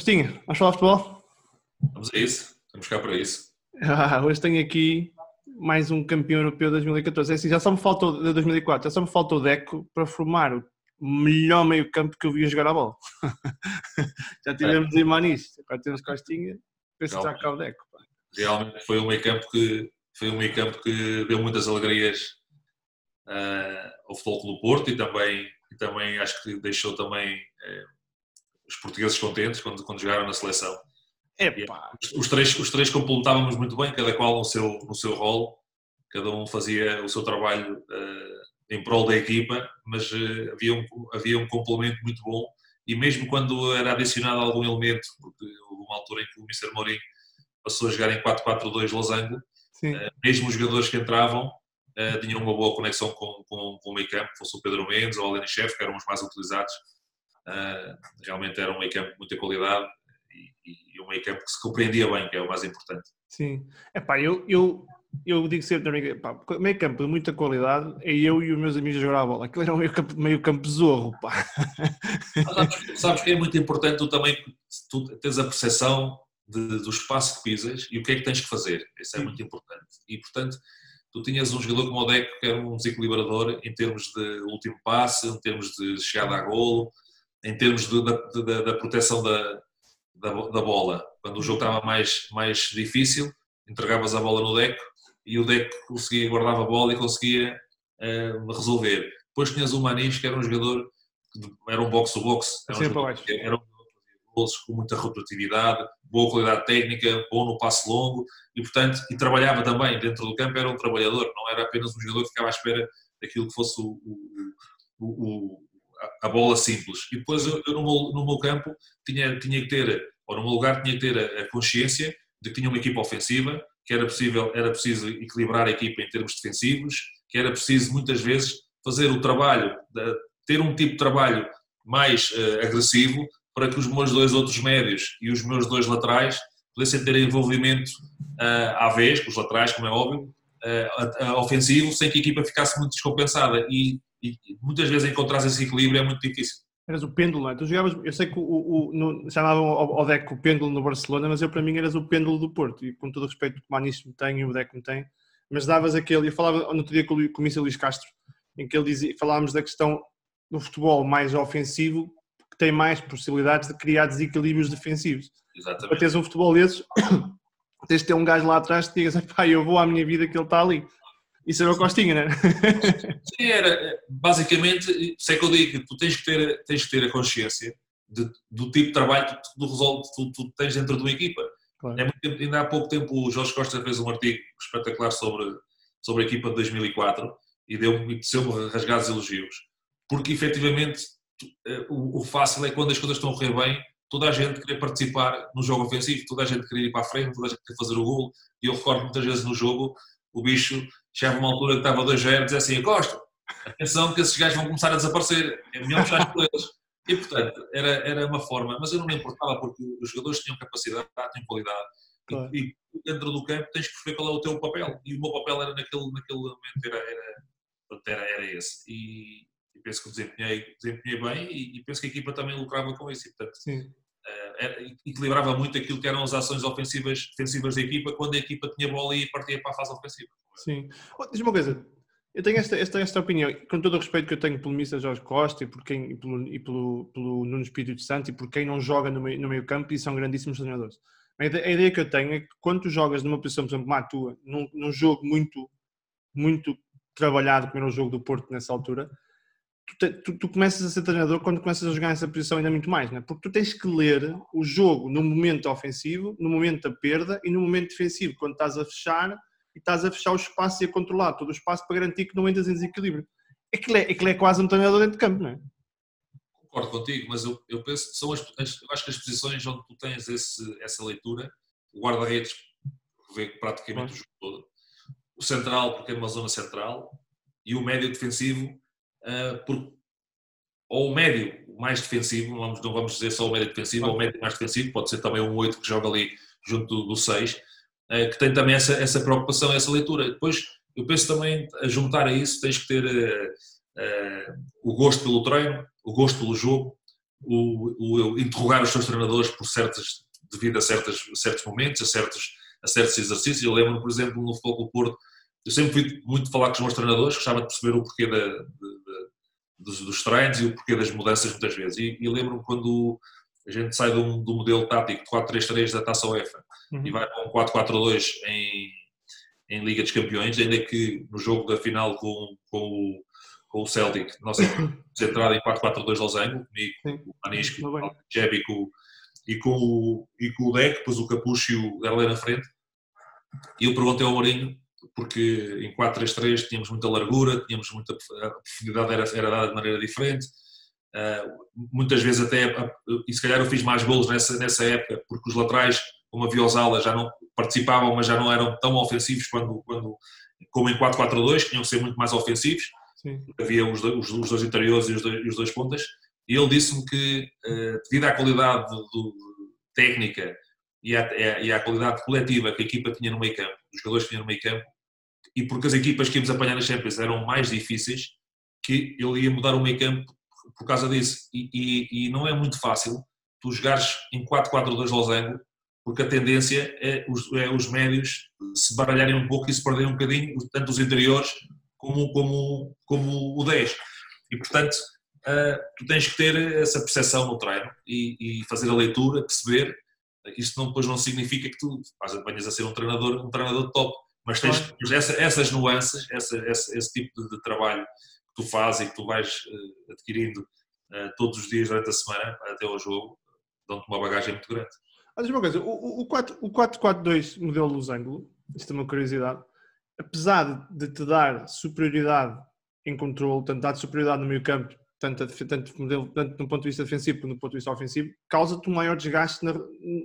Costinha, vamos falar de futebol? Vamos a isso, estamos cá para isso. Ah, hoje tenho aqui mais um campeão europeu de 2014. É assim, já só me faltou, de 2004, já só me faltou o Deco para formar o melhor meio campo que eu vi a jogar a bola. já tivemos é. Imanis, agora temos Costinha, penso que está cá o Deco. Realmente foi um meio campo que, foi um meio campo que deu muitas alegrias uh, ao Futebol Clube do Porto e também, e também acho que deixou também... Uh, os portugueses contentes quando, quando jogaram na seleção. Epá. Os, os, três, os três completávamos muito bem, cada qual no seu, no seu rol, cada um fazia o seu trabalho uh, em prol da equipa, mas uh, havia, um, havia um complemento muito bom e mesmo quando era adicionado algum elemento, porque houve uma altura em que o Mr. Mourinho passou a jogar em 4-4-2 losango, uh, mesmo os jogadores que entravam uh, tinham uma boa conexão com, com, com o meio campo, fosse o Pedro Mendes ou o Lenny Chef, que eram os mais utilizados, realmente era um meio campo de muita qualidade e, e um meio campo que se compreendia bem, que é o mais importante. Sim, epá, eu, eu, eu digo sempre pá, meio campo de muita qualidade é eu e os meus amigos a jogar a bola. Aquilo era um meio campo, meio campo zorro, pá. Sabes, sabes, que é muito importante tu também tu tens a percepção de, do espaço que pisas e o que é que tens que fazer. Isso é muito importante. E portanto, tu tinhas um jogador como o Deco que era um desequilibrador em termos de último passe, em termos de chegada a golo, em termos de, de, de, da proteção da, da, da, bola. Quando o jogo estava mais, mais difícil, entregavas a bola no deco e o deco conseguia guardar a bola e conseguia uh, resolver. Depois tinhas o Manis, que era um jogador que era um box-to-box, era, um jogador, era um com muita rotatividade, boa qualidade técnica, bom no passe longo e, portanto, e trabalhava também dentro do campo, era um trabalhador, não era apenas um jogador que ficava à espera daquilo que fosse o, o, o, a bola simples. E depois eu, eu no, meu, no, meu, campo tinha, tinha que ter, ou no meu lugar tinha que ter a, a, consciência de que tinha uma equipa ofensiva, que era possível, era preciso equilibrar a equipa em termos defensivos, que era preciso muitas vezes fazer o trabalho, ter um tipo de trabalho mais uh, agressivo para que os meus dois outros médios e os meus dois laterais pudessem ter envolvimento uh, à vez, com os laterais, como é óbvio, uh, ofensivo, sem que a equipa ficasse muito descompensada. E e muitas vezes encontrar esse equilíbrio é muito difícil. Eras o pêndulo, não é? Tu jogavas, eu sei que o, o, no, chamavam o, o Deco o pêndulo no Barcelona, mas eu para mim eras o pêndulo do Porto, e com todo o respeito que o Manis me tem e o Deco me tem, mas davas aquele, eu falava no outro dia com o Comício Luís Castro, em que ele dizia, falávamos da questão do futebol mais ofensivo, que tem mais possibilidades de criar desequilíbrios defensivos. Exatamente. Para teres um futebol desses, tens de ter um gajo lá atrás que digas, pá, eu vou à minha vida que ele está ali. Isso era o Costinha, não é? Sim, era. Basicamente, sei que eu digo, tu tens que ter, tens que ter a consciência de, do tipo de trabalho que tu, resolve, tu, tu tens dentro de uma equipa. Claro. É muito, ainda há pouco tempo o Jorge Costa fez um artigo espetacular sobre, sobre a equipa de 2004 e deu-me deu rasgados elogios. Porque efetivamente eh, o, o fácil é quando as coisas estão a correr bem, toda a gente querer participar no jogo ofensivo, toda a gente querer ir para a frente, toda a gente querer fazer o gol. E eu recordo muitas vezes no jogo o bicho chega uma altura que estava 2-0 diz assim, Costa, atenção que esses gajos vão começar a desaparecer, é melhor puxar por eles. E portanto, era, era uma forma, mas eu não me importava porque os jogadores tinham capacidade, tinham qualidade. Claro. E, e, dentro do campo tens que perceber qual é o teu papel. E o meu papel era naquele, naquele momento era, era, era, era esse. E, e, penso que desempenhei, desempenhei bem e, e, penso que a equipa também lucrava com isso. E, portanto, Sim. Uh, equilibrava muito aquilo que eram as ações ofensivas, defensivas da equipa quando a equipa tinha bola e partia para a fase ofensiva. Sim. Oh, Diz-me uma coisa, eu tenho esta, esta, esta opinião, com todo o respeito que eu tenho pelo Mr. Jorge Costa e, por quem, e, pelo, e pelo, pelo Nuno Espírito Santo e por quem não joga no meio, no meio campo e são grandíssimos treinadores. A ideia que eu tenho é que quando tu jogas numa posição, por exemplo, como a tua, num, num jogo muito, muito trabalhado, como era o jogo do Porto nessa altura, tu, tu, tu, começas a ser treinador quando começas a jogar nessa posição ainda muito mais, né? porque tu tens que ler o jogo no momento ofensivo, no momento da perda e no momento defensivo, quando estás a fechar e estás a fechar o espaço e a controlar todo o espaço para garantir que não entras em desequilíbrio. Aquilo é, aquilo é quase um treinador dentro de campo, não é? Concordo contigo, mas eu, eu penso que são as, as, eu acho que as posições onde tu tens esse, essa leitura, o guarda-redes vê praticamente o jogo todo, o central porque é numa zona central e o médio defensivo uh, por, ou o médio mais defensivo, não vamos, não vamos dizer só o médio defensivo, ou o médio mais defensivo, pode ser também um 8 que joga ali junto do, do 6, eh, que tem também essa, essa preocupação, essa leitura. Depois, eu penso também, a juntar a isso, tens que ter uh, o gosto pelo treino, o gosto pelo jogo, o, o, interrogar os seus treinadores por certas, devido a, certas, certos momentos, a certos, a certos exercícios. Eu lembro, por exemplo, no Futebol do Porto, eu sempre fui muito falar com os meus treinadores, gostava de perceber o porquê da, dos, dos treinos e o porquê das mudanças muitas vezes. E, e lembro-me quando a gente sai do, do modelo tático de 4-3-3 da Taça UEFA uhum. e vai para um 4-4-2 em, em Liga dos Campeões, ainda que no jogo da final com, com, o, com o Celtic, nossa entrada em 4-4-2 Losango, comigo, Sim. o Manisco, o Jebi e com o, e com o Deck, depois o Capucho e o Garley na frente. E eu perguntei ao Mourinho, porque em 4-3-3 tínhamos muita largura, tínhamos muita a profundidade era, era dada de maneira diferente. Uh, muitas vezes até, e se calhar eu fiz mais golos nessa, nessa época, porque os laterais, como havia os alas, já não participavam, mas já não eram tão ofensivos quando, quando como em 4-4-2, que tinham que ser muito mais ofensivos. Sim. Havia os, os, os, dois interiores e os dois, os dois pontas. E ele disse-me que, uh, devido à qualidade do, do, técnica e à, e à, qualidade coletiva que a equipa tinha no meio campo, os jogadores que tinham no meio campo, e porque as equipas que íamos apanhar nas Champions eram mais difíceis, que ele ia mudar o meio campo por causa disso. E, e, e não é muito fácil tu jogares em 4-4-2 losango, porque a tendência é os, é os, médios se baralharem um pouco e se perderem um bocadinho, tanto os interiores como, como, como o 10. E, portanto, uh, tu tens que ter essa percepção no treino e, e, fazer a leitura, perceber. Isto não, depois não significa que tu venhas a ser um treinador, um treinador top, mas tens claro. essa, essas nuances, essa, esse, esse tipo de, de trabalho que tu fazes e que tu vais uh, adquirindo uh, todos os dias durante a semana até ao jogo, dão-te uma bagagem muito grande. Olha uma coisa, o, o 4-4-2 modelo losango, isto é uma curiosidade, apesar de te dar superioridade em controle, tanto dar superioridade no meio campo, tanto, tanto, modelo, tanto no ponto de vista defensivo como no ponto de vista ofensivo, causa-te um maior desgaste na,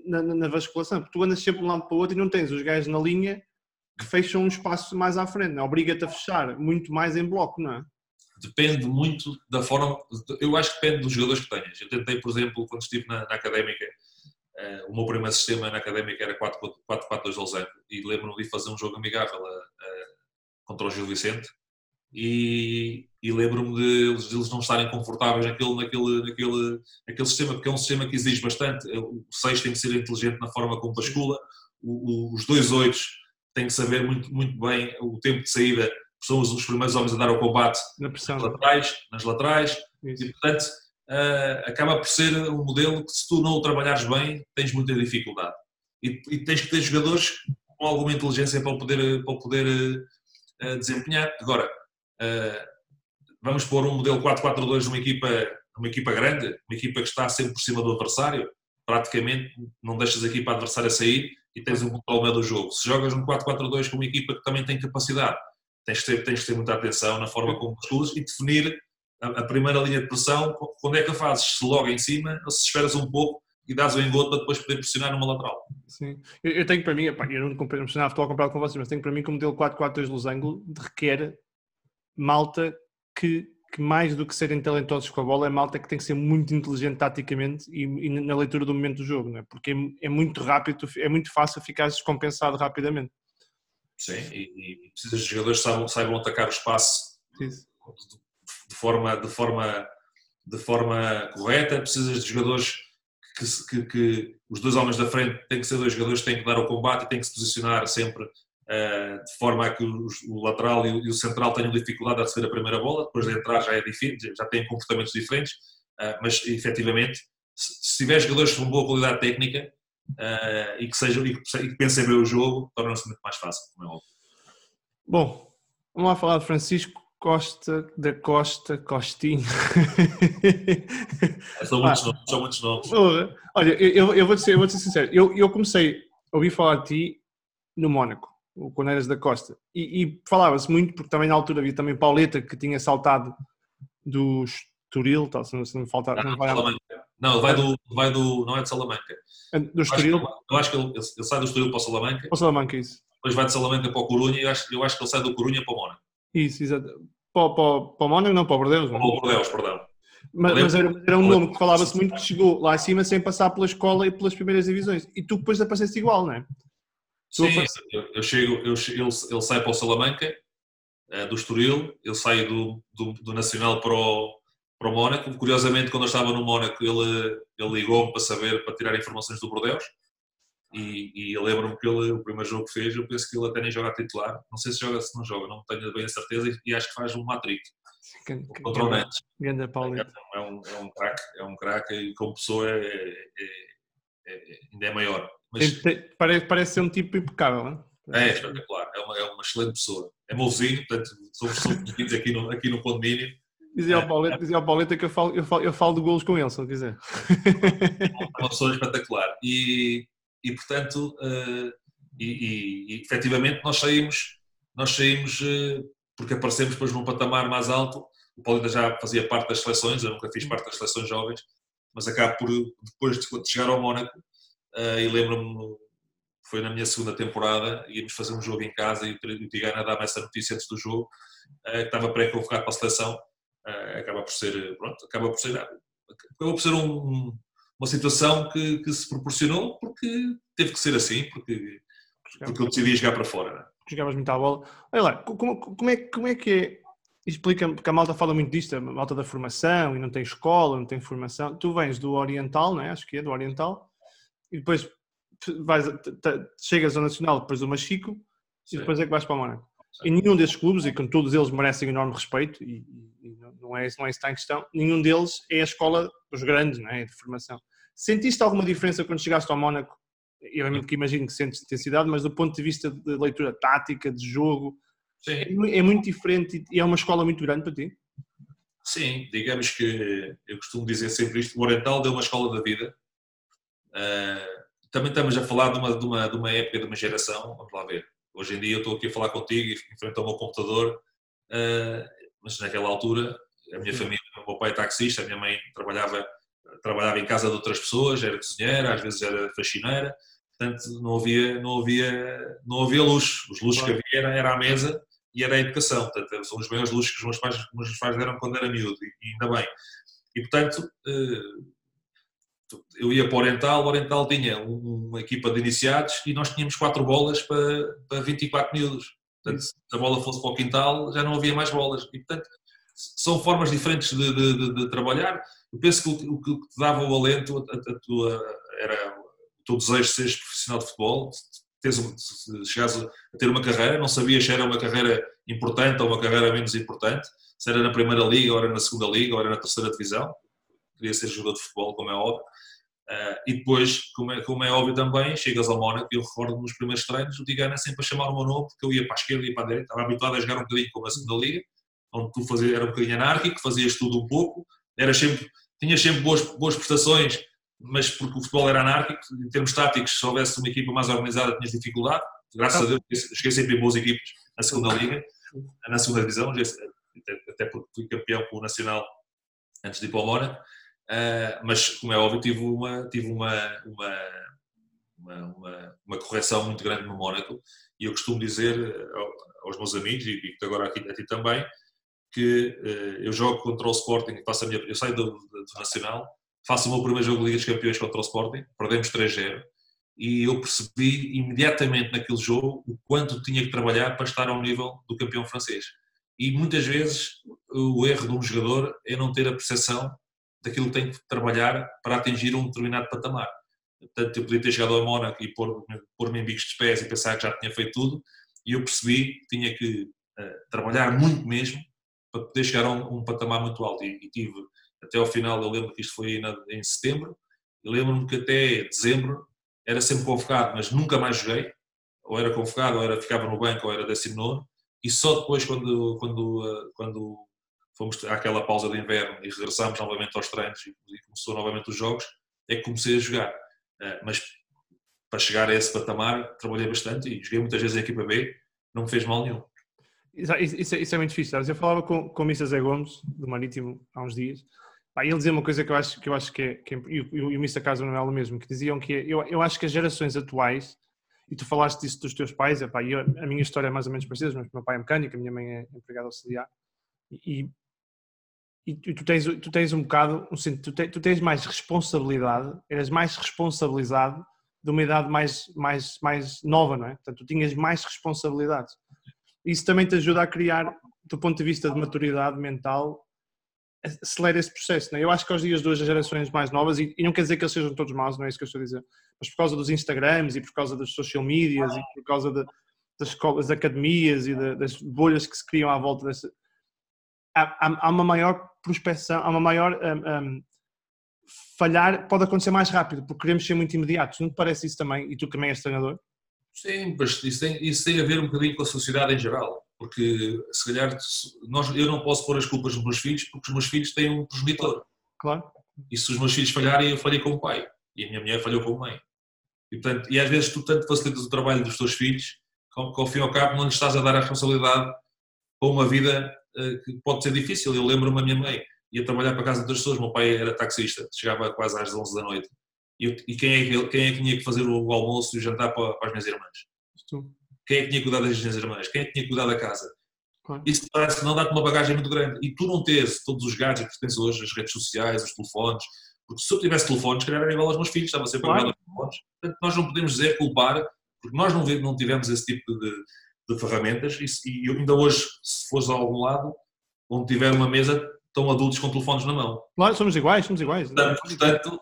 na, na, vasculação, porque tu andas sempre de um lado para o outro e não tens os gajos na linha que fecham um espaço mais à frente, é? obriga-te a fechar muito mais em bloco, não é? Depende muito da forma, eu acho que depende dos jogadores que tenhas. Eu tentei, por exemplo, quando estive na, na académica, uh, o meu primeiro sistema na académica era 4-4-2 Losango e lembro-me de fazer um jogo amigável eh, eh, contra o Gil Vicente e, e lembro-me de, de, eles não estarem confortáveis naquele, naquele, naquele, naquele sistema, porque é um sistema que exige bastante. O 6 tem que ser inteligente na forma como bascula, o, o, os dois 8 tem que saber muito, muito bem o tempo de saída, são os primeiros homens a dar o combate Na nas laterais, nas laterais e portanto uh, acaba por ser um modelo que se tu não o trabalhares bem tens muita dificuldade. E, e tens que ter jogadores com alguma inteligência para o poder, para o poder uh, desempenhar. Agora, uh, vamos pôr um modelo 4-4-2 numa equipa, numa equipa grande, uma equipa que está sempre por cima do adversário, praticamente não deixas a equipa adversária sair, e tens um controle do jogo. Se jogas um 4-4-2 com uma equipa que também tem capacidade, tens que ter, tens que ter muita atenção na forma como escudas e definir a, a, primeira linha de pressão, quando é que a fazes, se logo em cima ou se esperas um pouco e dás o engodo para depois poder pressionar numa lateral. Sim, eu, eu tenho para mim, eu não comprei a futebol comprado com vocês, mas tenho para mim que o modelo 4-4-2 losango requer malta que que mais do que serem talentosos com a bola é malta que tem que ser muito inteligente taticamente e, e na leitura do momento do jogo, não é? porque é, é, muito rápido, é muito fácil ficar descompensado rapidamente. Sim, e, e precisas de jogadores que saibam, saibam atacar o espaço de, de, forma, de, forma, de forma correta, precisas de jogadores que, que, que, os dois homens da frente têm que ser dois jogadores que têm que dar o combate e têm que se posicionar sempre de forma a que o lateral e o central tenham dificuldade a receber a primeira bola, depois de entrar já é difícil, já têm comportamentos diferentes, eh, mas efetivamente, se tiver jogadores com boa qualidade técnica eh, e que, sejam, e que pensem bem o jogo, torna-se muito mais fácil, como é óbvio. Bom, vamos lá falar de Francisco Costa da Costa Costinho. São muitos ah, nomes, são muitos nomes. Olha, eu, eu, vou, dizer, eu vou ser sincero, eu, eu comecei a ouvir falar de ti no Mónaco o Coneiras da Costa. E, e falava-se muito, porque também na altura havia também Pauleta que tinha saltado do Estoril, tá, se, não, se não falta. Não, não, vai, não, vai do, vai do. Não é de Salamanca. É do Estoril? Eu acho que ele, ele, sai do Estoril para o Salamanca. Para o Salamanca, isso. Depois vai de Salamanca para o Corunha e eu acho, eu acho que ele sai do Corunha para o Mónaco. Isso, exato. Para, para, para o Mónaco, não, para o Bordeus. Para o Bordeus, perdão. Mas, mas, era, era, um nome que falava-se muito que chegou lá acima sem passar pela escola e pelas primeiras divisões. E tu depois apareceste igual, não é? Sim, eu, eu, chego, eu, ele, ele sai para o Salamanca, uh, do Estoril, eu saio do, do, do, Nacional para o, para o Mónaco. Curiosamente, quando eu estava no Mónaco, ele, ele ligou-me para saber, para tirar informações do Bordeaux. E, e eu lembro-me que ele, o primeiro jogo que fez, eu penso que ele até nem joga a titular. Não sei se joga se não joga, não tenho bem a certeza. E acho que faz um Matrix contra o Nantes. É um, é um craque, é um craque e como pessoa é, é, é, ainda é maior. Mas, parece, parece ser um tipo impecável, não é? É espetacular, é uma, é uma excelente pessoa. É meu vizinho, portanto, somos, somos aqui no, aqui no condomínio Dizia ao Pauleta, dizia ao Pauleta que eu falo, eu, falo, eu falo de golos com ele, se não quiser. É uma pessoa espetacular. E, e portanto, uh, e, e, e, efetivamente nós saímos, nós saímos uh, porque aparecemos depois num patamar mais alto. O Pauleta já fazia parte das seleções, eu nunca fiz parte das seleções jovens, mas acabo por, depois de chegar ao Mónaco, e lembro-me, foi na minha segunda temporada, íamos fazer um jogo em casa e o Tigana dá-me essa notícia antes do jogo, que estava pré-convocado para a seleção uh, acaba por ser, pronto, acaba por ser, acaba por ser um, uma situação que, que, se proporcionou porque teve que ser assim, porque, porque eu decidi jogar para fora. Né? Jogavas muito à bola. Olha lá, como, como, é, como é que é? Explica-me, porque a malta fala muito disto, a malta da formação, e não tem escola, não tem formação. Tu vens do Oriental, não é? Acho que é do Oriental, e depois vais, chegas ao Nacional, depois do Machico, Sim. e depois é que vais para o Mónaco. E nenhum desses clubes, e com todos eles merecem enorme respeito, e, e não, é, não é isso que está em questão, nenhum deles é a escola dos grandes, não é? de formação. Sentiste alguma diferença quando chegaste ao Mónaco? E obviamente que imagino que sentes intensidade, mas do ponto de vista de leitura tática, de jogo, é, é, muito diferente e é uma escola muito grande para ti? Sim, digamos que eu costumo dizer sempre isto: o Oriental deu uma escola da vida. Uh, também estamos a falar de uma, de, uma, de uma época, de uma geração, vamos lá ver. Hoje em dia eu estou aqui a falar contigo e frente ao meu computador, uh, mas naquela altura a minha família, o meu pai é taxista, a minha mãe trabalhava, trabalhava em casa de outras pessoas, era cozinheira, às vezes era faxineira, portanto não havia, não havia, não havia luxo. Os luxos claro. que havia era, era a mesa e era a educação, portanto são os maiores luxos que os meus pais, os meus pais deram quando era miúdo, e, ainda bem. E portanto, uh, eu ia para o Oriental, o Oriental tinha uma equipa de iniciados e nós tínhamos quatro bolas para, para 24 miúdos. Portanto, se a bola fosse para o quintal, já não havia mais bolas. E, portanto, são formas diferentes de, de, de, de trabalhar. Eu penso que o, o, que te dava o alento a, a, tua, era o teu desejo de seres profissional de futebol, de chegares a ter uma carreira, não sabias se era uma carreira importante ou uma carreira menos importante, se era na primeira liga, ou era na segunda liga, ou era na terceira divisão. Queria ser jogador de futebol, como é óbvio. Uh, e depois, como é, como é, óbvio também, chegas ao Mónaco e eu recordo nos primeiros treinos, o Tigana sempre a chamar o meu nome, porque eu ia para a esquerda e para a direita, estava habituado a jogar um bocadinho como a segunda liga, onde tu fazias, era um bocadinho anárquico, fazias tudo um pouco, era sempre, tinhas sempre boas, boas prestações, mas porque o futebol era anárquico, em termos táticos, se houvesse uma equipa mais organizada tinhas dificuldade, graças a Deus cheguei sempre em boas equipes na segunda liga, na segunda divisão, até porque fui campeão com o Nacional antes de ir para o Mónaco, Uh, mas, como é óbvio, tive uma, tive uma, uma, uma, uma, correção muito grande no Mónaco e eu costumo dizer aos meus amigos, e agora aqui a ti também, que uh, eu jogo contra o Sporting, faço a minha, eu saio do, do, Nacional, faço o meu primeiro jogo de Liga dos Campeões contra o Sporting, perdemos 3-0, e eu percebi imediatamente naquele jogo o quanto tinha que trabalhar para estar ao nível do campeão francês. E muitas vezes o erro de um jogador é não ter a percepção daquilo que tem que trabalhar para atingir um determinado patamar. Portanto, eu podia ter chegado ao Mónaco e pôr-me pôr em bicos de pés e pensar que já tinha feito tudo, e eu percebi que tinha que uh, trabalhar muito mesmo para poder chegar a um, um patamar muito alto. E, e, tive, até ao final, eu lembro que isto foi na, em setembro, eu lembro-me que até dezembro era sempre convocado, mas nunca mais joguei, ou era convocado, ou era, ficava no banco, ou era décimo nono, e só depois, quando, quando, eh, quando fomos àquela pausa de inverno e regressámos novamente aos treinos e começou novamente os jogos, é que comecei a jogar. Eh, mas para chegar a esse patamar, trabalhei bastante e joguei muitas vezes em equipa B, não me fez mal nenhum. Isso, isso, isso é muito difícil. Eu falava com, com o Missa Zé Gomes, do Marítimo, há uns dias, e ele dizia uma coisa que eu acho que, eu acho que é, que é e, o, e o Missa Casa Manuel mesmo, que diziam que é, eu, eu acho que as gerações atuais, e tu falaste disso dos teus pais, epá, eu, a minha história é mais ou menos parecida, mas meu pai é mecânico, a minha mãe é empregada auxiliar, e, e tu tens, tu tens um bocado, tu tens, tu tens mais responsabilidade, eras mais responsabilizado de uma idade mais, mais, mais nova, não é? Portanto, tu tinhas mais responsabilidades. Isso também te ajuda a criar, do ponto de vista de maturidade mental, acelera esse processo. Né? Eu acho que aos dias de hoje as gerações mais novas, e, e, não quer dizer que eles sejam todos maus, não é isso que eu estou a dizer, mas por causa dos Instagrams e por causa das social medias e por causa de, das das academias e de, das bolhas que se criam à volta dessa. Há, há, uma maior prospecção, há uma maior. Um, um, falhar pode acontecer mais rápido, porque queremos ser muito imediatos. Não te parece isso também? E tu também és treinador? Sim, mas isso tem, isso tem a ver um bocadinho com a sociedade em geral. Porque se calhar nós, eu não posso pôr as culpas nos meus filhos porque os meus filhos têm um progenitor. Claro. E se os meus filhos falharem, eu falhei como pai. E a minha mulher falhou como mãe. E, portanto, e às vezes tu tanto facilitas o trabalho dos teus filhos que ao fim e ao cabo não lhes estás a dar a responsabilidade para uma vida que pode ser difícil. Eu lembro-me a minha mãe ia trabalhar para a casa de outras pessoas, meu pai era taxista, chegava quase às 11 da noite. E, e quem, é que, quem é que tinha que fazer o, almoço e o jantar para, para as minhas irmãs? Quem é que tinha que cuidar das minhas irmãs? Quem é que tinha que cuidar da casa? Claro. Isso parece que não dá-te uma bagagem muito grande. E tu não tens todos os gadgets que tens hoje, as redes sociais, os telefones, porque se eu tivesse telefones, calhar era igual aos meus filhos, estava sempre claro. a telefones. Portanto, nós não podemos dizer culpar, porque nós não, não tivemos esse tipo de, de ferramentas e, e ainda hoje, se fores a algum lado, onde tiver uma mesa, estão adultos com telefones na mão. Claro, somos iguais, somos iguais. Portanto, portanto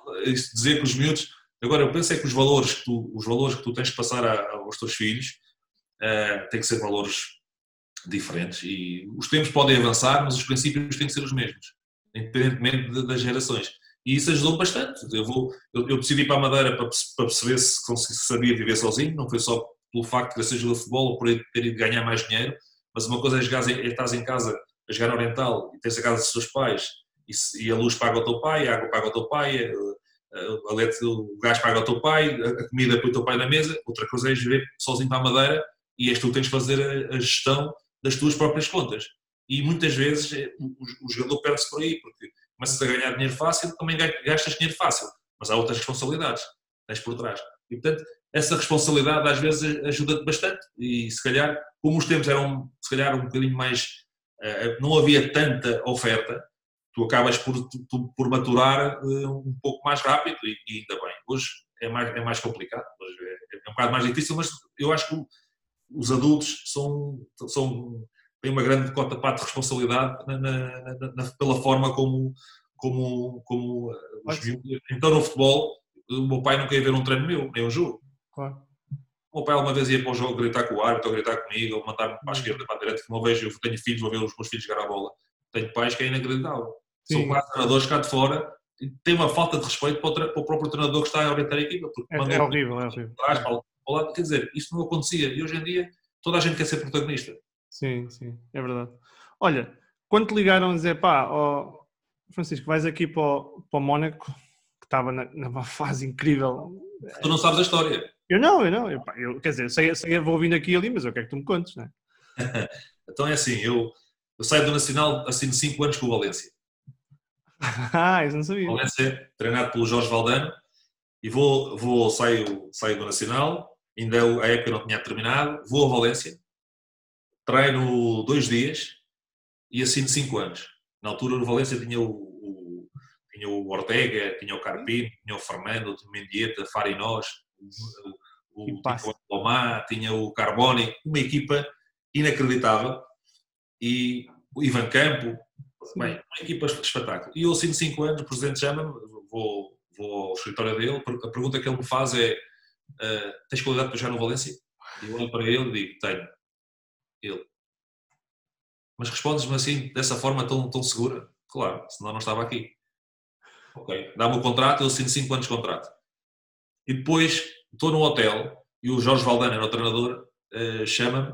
dizer que os miúdos. Agora, eu penso é que os valores que tu, os valores que tu tens que passar a, aos teus filhos uh, têm que ser valores diferentes e os tempos podem avançar, mas os princípios têm que ser os mesmos, independentemente de, das gerações. E isso ajudou bastante. Eu, vou, eu, eu decidi ir para a Madeira para, para perceber se, se sabia viver sozinho, não foi só pelo facto de ser jogador de futebol ou por ter ido ganhar mais dinheiro, mas uma coisa é, jogar, estás em casa a jogar Oriental e tens a casa dos teus pais e, e, a luz paga o teu pai, a água paga o teu pai, a, a leite, o gás paga o teu pai, a, comida põe o teu pai na mesa. Outra coisa é viver sozinho para a Madeira e és tu que tens de fazer a, a, gestão das tuas próprias contas. E muitas vezes é, o, o jogador perde-se por aí, porque começas a ganhar dinheiro fácil, também gastas dinheiro fácil, mas há outras responsabilidades tens por trás. E portanto, essa responsabilidade às vezes ajuda-te bastante e se calhar, como os tempos eram se calhar um bocadinho mais eh, não havia tanta oferta, tu acabas por, tu, por maturar eh, um pouco mais rápido e, e, ainda bem. Hoje é mais, é mais complicado, hoje é, é um bocado mais difícil, mas eu acho que os adultos são, são, têm uma grande cota parte de responsabilidade na, na, na, pela forma como, como, como os, então no futebol o meu pai nunca ia ver um treino meu, nem um jogo. Claro. O meu pai alguma vez ia para o jogo gritar com o árbitro, ou gritar comigo, ou mandar-me para a esquerda, para a direita, que não vejo, eu tenho filhos, vou ver os meus filhos jogar a bola. Tenho pais que é inacreditável. São quatro treinadores cá de fora e tem uma falta de respeito para o, próprio treinador que está a orientar a equipa. É, é horrível, é horrível. Trás, para. Quer dizer, isto não acontecia e hoje em dia toda a gente quer ser protagonista. Sim, sim, é verdade. Olha, quando te ligaram a dizer, pá, oh, Francisco, vais aqui para o, para o Mónaco, que estava na, numa fase incrível. Tu não sabes a história. Eu não, eu não. Eu, eu quer dizer, sei, sei, vou vindo aqui e ali, mas eu quero que tu me contes, não é? então é assim, eu, eu saio do Nacional assim 5 anos com o Valência. ah, isso não sabia. Valência, treinado pelo Jorge Valdano, e vou, vou saio, saio do Nacional, ainda a época não tinha terminado, vou a Valência, treino dois dias e assino 5 anos. Na altura no Valência tinha o, o, tinha o Ortega, tinha o Carpino, tinha o Fernando, o Mendieta, Farinós, o, o Lomar, tinha o Carboni, uma equipa inacreditável e o Ivan Campo, bem, uma equipa de espetáculo. E eu, assim de 5 anos, o presidente chama-me, vou, vou ao escritório dele, a pergunta que ele me faz é: uh, tens qualidade para jogar no Valência? Eu olho para ele e digo: tenho. Ele. Mas respondes-me assim, dessa forma tão, tão segura? Claro, senão não estava aqui. Ok, dá-me o contrato, eu assino 5 anos de contrato. E depois estou no hotel e o Jorge Valdana, era o treinador, uh, chama-me,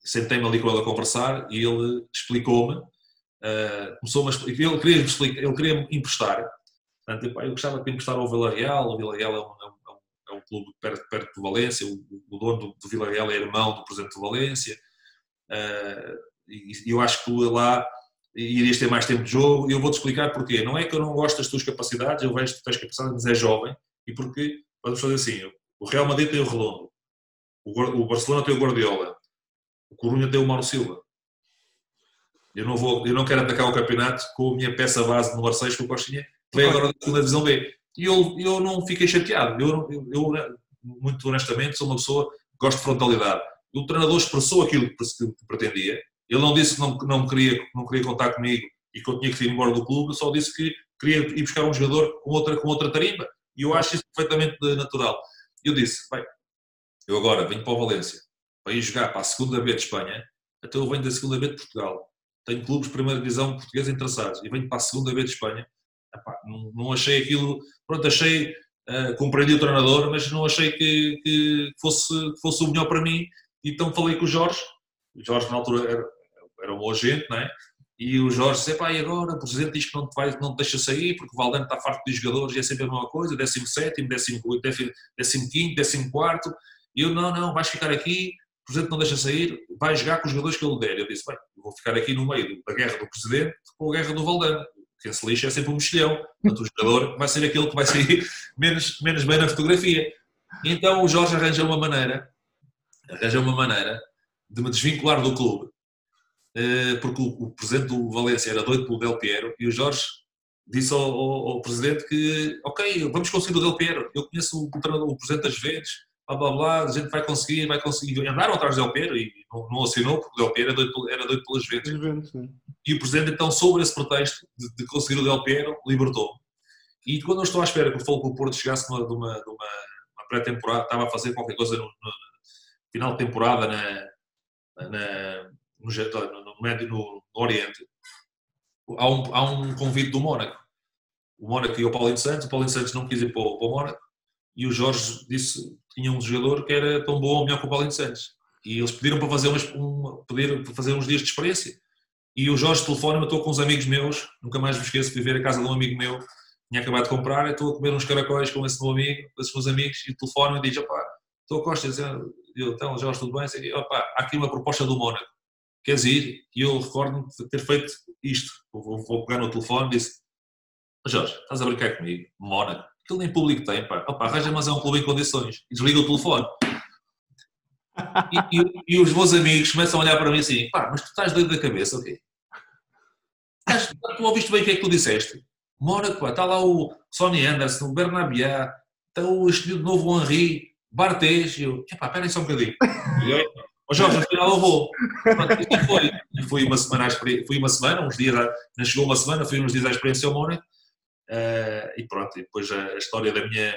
sentei-me ali com ele a conversar e ele explicou-me, uh, começou ele queria me explicar, ele queria me emprestar, portanto, eu, gostava de emprestar ao Vila Real, o Vila Real é um, é um, é um é clube perto, perto de Valência, o, o dono do, do Vila Real é irmão do presidente de Valência, uh, e, e eu acho que lá irias ter mais tempo de jogo, e eu vou-te explicar porquê. Não é que eu não gosto das tuas capacidades, eu vejo que tu tens capacidade, mas é jovem, e porque Vamos fazer assim: o Real Madrid tem o Redondo, o Barcelona tem o Guardiola, o Corunha tem o Mauro Silva. Eu não, vou, eu não quero atacar o campeonato com a minha peça base no Arceis com o Costinha, que vem agora da segunda divisão B. E eu, eu não fiquei chateado. Eu, eu, eu, muito honestamente, sou uma pessoa que gosto de frontalidade. O treinador expressou aquilo que pretendia. Ele não disse que não, não, queria, não queria contar comigo, e que eu tinha que ir embora do clube, só disse que queria ir buscar um jogador com outra, com outra tarimba. E eu acho isso perfeitamente natural. Eu disse, bem, eu agora venho para o Valência, para ir jogar para a segunda B de Espanha, até eu venho da segunda B de Portugal. Tenho clubes de primeira divisão portuguesa interessados e venho para a segunda B de Espanha. Epá, não, não, achei aquilo, pronto, achei, uh, compreendi o treinador, mas não achei que, que fosse, fosse o melhor para mim. Então falei com o Jorge, o Jorge na altura era, era um agente, não é? E o Jorge disse, pá, e agora? O presidente diz que não te, vai, não te deixa sair porque o Valdano está farto de jogadores e é sempre a mesma coisa, 17, 15, 14. E eu, não, não, vais ficar aqui, o presidente não deixa sair, vai jogar com os jogadores que ele der. Eu disse, bem, vou ficar aqui no meio da guerra do presidente com a guerra do Valdano. Quem se lixa é sempre um mexilhão. Portanto, o jogador vai ser aquele que vai sair menos, menos bem na fotografia. Então o Jorge arranja uma maneira, arranja uma maneira de me desvincular do clube porque o, presidente do Valência era doido pelo Del Piero e o Jorge disse ao, ao, ao presidente que, ok, vamos conseguir o Del Piero, eu conheço o, o presidente das vezes, blá blá blá, a gente vai conseguir, vai conseguir. Andaram atrás do Del Piero e não, não assinou porque o Del Piero era doido, era doido pelas vezes. E o presidente, então, sobre esse pretexto de, de conseguir o Del Piero, libertou-me. E quando eu estou à espera que o Fogo Porto chegasse numa, numa, numa pré-temporada, estava a fazer qualquer coisa no, no final de temporada na, na no, no, médio, no, no Oriente, há um, há um convite do Mónaco. O Mónaco e o Paulinho Santos, o Paulinho Santos não quis ir para o, para o Mónaco e o Jorge disse tinha um jogador que era tão bom ou melhor que o Paulinho Santos. E eles pediram para fazer, umas, um, pediram para fazer uns dias de experiência. E o Jorge telefone-me, estou com uns amigos meus, nunca mais me esqueço de viver a casa de um amigo meu, tinha acabado de comprar, estou a comer uns caracóis com esse meu amigo, com esses meus amigos, e o telefone me diz, opá, estou a Costa, eu, então, Jorge, tudo bem? Opá, há aqui uma proposta do Mónaco queres ir? E eu recordo-me de ter feito isto. Vou, vou, pegar no telefone e disse: Jorge, estás a brincar comigo? Mónaco. Aquilo nem público tem, pá. Opa, arranja, mas é um clube em condições. E desliga o telefone. E, e, e, os meus amigos começam a olhar para mim assim: pá, mas tu estás doido da cabeça, ok? Estás, tu ouviste bem o que é que tu disseste? Mónaco, está lá o Sonny Anderson, o Bernabiá, está o escolhido novo Henri, Bartes. E eu, epá, espera aí só um bocadinho. Oh Jorge, afinal eu vou. Pronto, foi. E fui uma semana, fui uma semana, uns dias, não chegou uma semana, fui uns dias à experiência ao Mónaco. Uh, e pronto, e depois a, a, história da minha.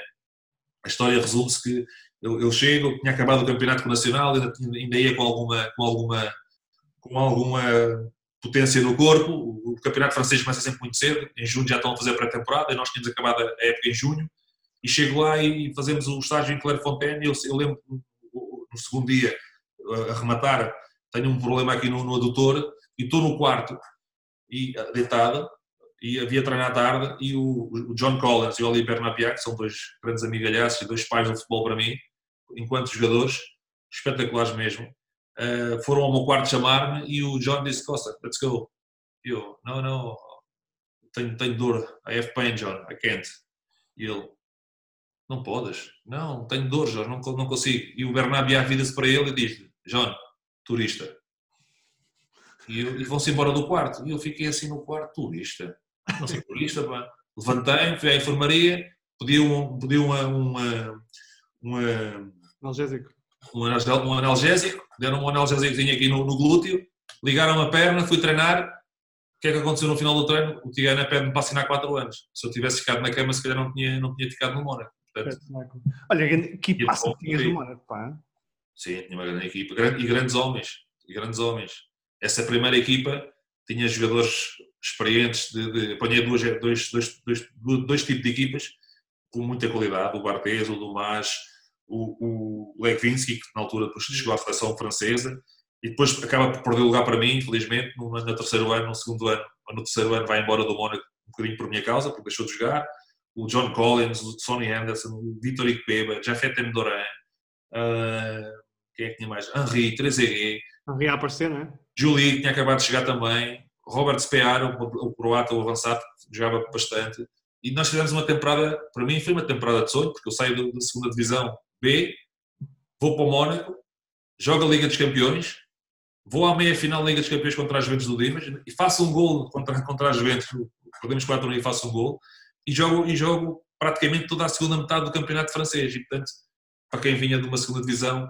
A história resume-se que eu, eu, chego, tinha acabado o campeonato nacional, ainda, ainda ia com alguma, com alguma, com alguma potência no corpo. O, o campeonato francês começa sempre muito cedo, em junho já estão a fazer pré-temporada, e nós tínhamos acabado a época em junho. E chego lá e fazemos o estágio em Clairefontaine. Eu, eu lembro no segundo dia a rematar, tenho um problema aqui no, no adutor e estou no quarto e deitado e havia treino à tarde e o, o John Collins e o Oliver Napier, que são dois grandes amigalhaços e dois pais do futebol para mim, enquanto jogadores, espetaculares mesmo, uh, foram ao meu quarto chamar-me e o John disse, Costa, let's go. E eu, não, não, tenho, tenho dor, I have pain, John, I can't. E ele, não podes. Não, tenho dor, Jorge, não, não consigo. E o Bernabé vira-se para ele e diz-lhe, João, turista. E, e vão-se embora do quarto. E eu fiquei assim no quarto, turista. Não sei, turista, pá. Levantei-me, fui à enfermaria, pedi, um, pedi uma, uma, uma analgésico. Um, um analgésico, deram um analgésico aqui no, no glúteo, ligaram a perna, fui treinar. O que é que aconteceu no final do treino? O Tigana pede-me para assinar 4 anos. Se eu tivesse ficado na cama, se calhar não tinha, não tinha ficado no Mónaco. Olha, que passa tinhas no Mónaco, pá. Sim, tinha uma grande equipa e grandes homens. E grandes homens. Essa primeira equipa tinha jogadores experientes, de, de, apanhei duas, dois, dois, dois, dois tipos de equipas com muita qualidade, o Barthez, o Dumas, o, o Levinsky, que na altura depois chegou à seleção francesa, e depois acaba por perder lugar para mim, infelizmente, no, no terceiro ano, no segundo ano, no terceiro ano vai embora do Mónaco um bocadinho por minha causa, porque deixou de jogar, o John Collins, o Sonny Anderson, o Vitor Ikpeba, Jafet M. Doran, uh, quem é que tinha mais? Henri, Trezeguet. Henri a aparecer, não é? Julie, que tinha acabado de chegar também. Robert Spear, o, o croata, o avançado, que jogava bastante. E nós fizemos uma temporada, para mim foi uma temporada de sonho, porque eu saio da segunda divisão B, vou para o Mónaco, jogo a Liga dos Campeões, vou à meia-final da Liga dos Campeões contra as Juventus do Dimas e faço um gol contra, contra as Juventus, perdemos 4 e faço um gol e jogo, e jogo praticamente toda a segunda metade do campeonato francês. E, portanto, para quem vinha de uma segunda divisão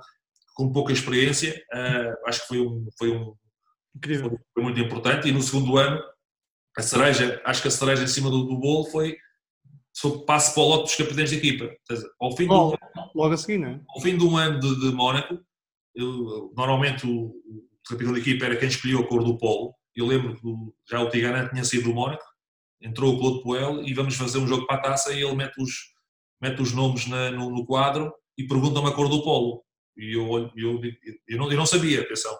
com pouca experiência, uh, acho que foi um, foi um foi, foi muito importante. E no segundo ano a cereja, acho que a cereja em cima do, do bolo foi o passo para o lote dos capitães de equipa. Ao fim, logo, um, logo a seguir, não é? Ao fim de um ano de, de Mónaco, eu, normalmente o, o, capitão de equipa era quem escolhia a cor do polo. Eu lembro que já o Tigana tinha saído do Mónaco, entrou o Claude Poel e vamos fazer um jogo para a taça e ele mete os, mete os nomes na, no, no, quadro e pergunta-me a cor do polo. E eu, eu, eu, não, eu não sabia, atenção.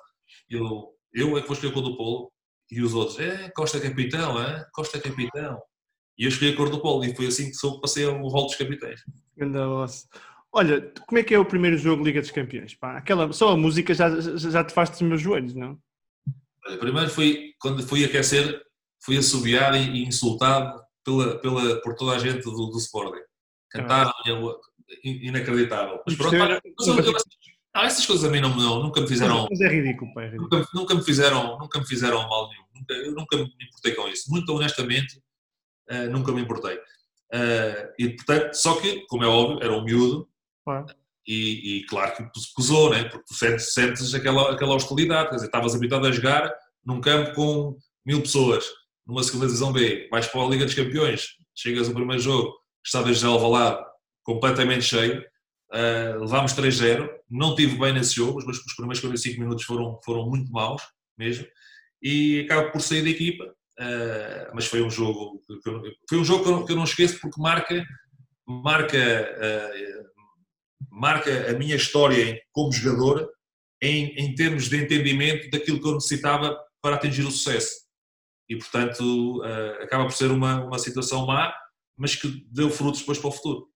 Eu, eu é que vou escolher a cor do polo e os outros, é, Costa Capitão, é? Costa Capitão. E eu escolhi a cor do polo e foi assim que soube passei o rol dos capitães. Olha, como é que é o primeiro jogo Liga dos Campeões? Pá, aquela, só a música já, já, te faz dos meus joelhos, não? Olha, primeiro foi, quando fui aquecer, fui assobiado e insultado pela, pela, por toda a gente do, do Sporting. Cantaram, inacreditável. Mas pronto, olha, não, essas coisas a mim não, não, nunca me fizeram. Mas é ridículo, pá, é ridículo. Nunca, nunca, me fizeram, nunca me fizeram mal nenhum. Nunca, eu nunca me importei com isso. Muito honestamente, uh, nunca me importei. Uh, e portanto, só que, como é óbvio, era um miúdo. E, e, claro que pesou, né? porque tu sentes, sentes aquela, aquela hostilidade. Quer dizer, estavas habituado a jogar num campo com mil pessoas, numa segunda divisão B, vais para a Liga dos Campeões, chegas ao primeiro jogo, estás já Alvalade completamente cheio, uh, levámos 3-0, não tive bem nesse jogo, mas os primeiros 45 minutos foram, foram muito maus mesmo, e acabo por sair da equipa, uh, mas foi um jogo que eu, foi um jogo que eu, que eu, não esqueço porque marca marca uh, marca a minha história como jogador em, em termos de entendimento daquilo que eu necessitava para atingir o sucesso. E portanto acaba por ser uma, uma situação má mas que deu frutos depois para o futuro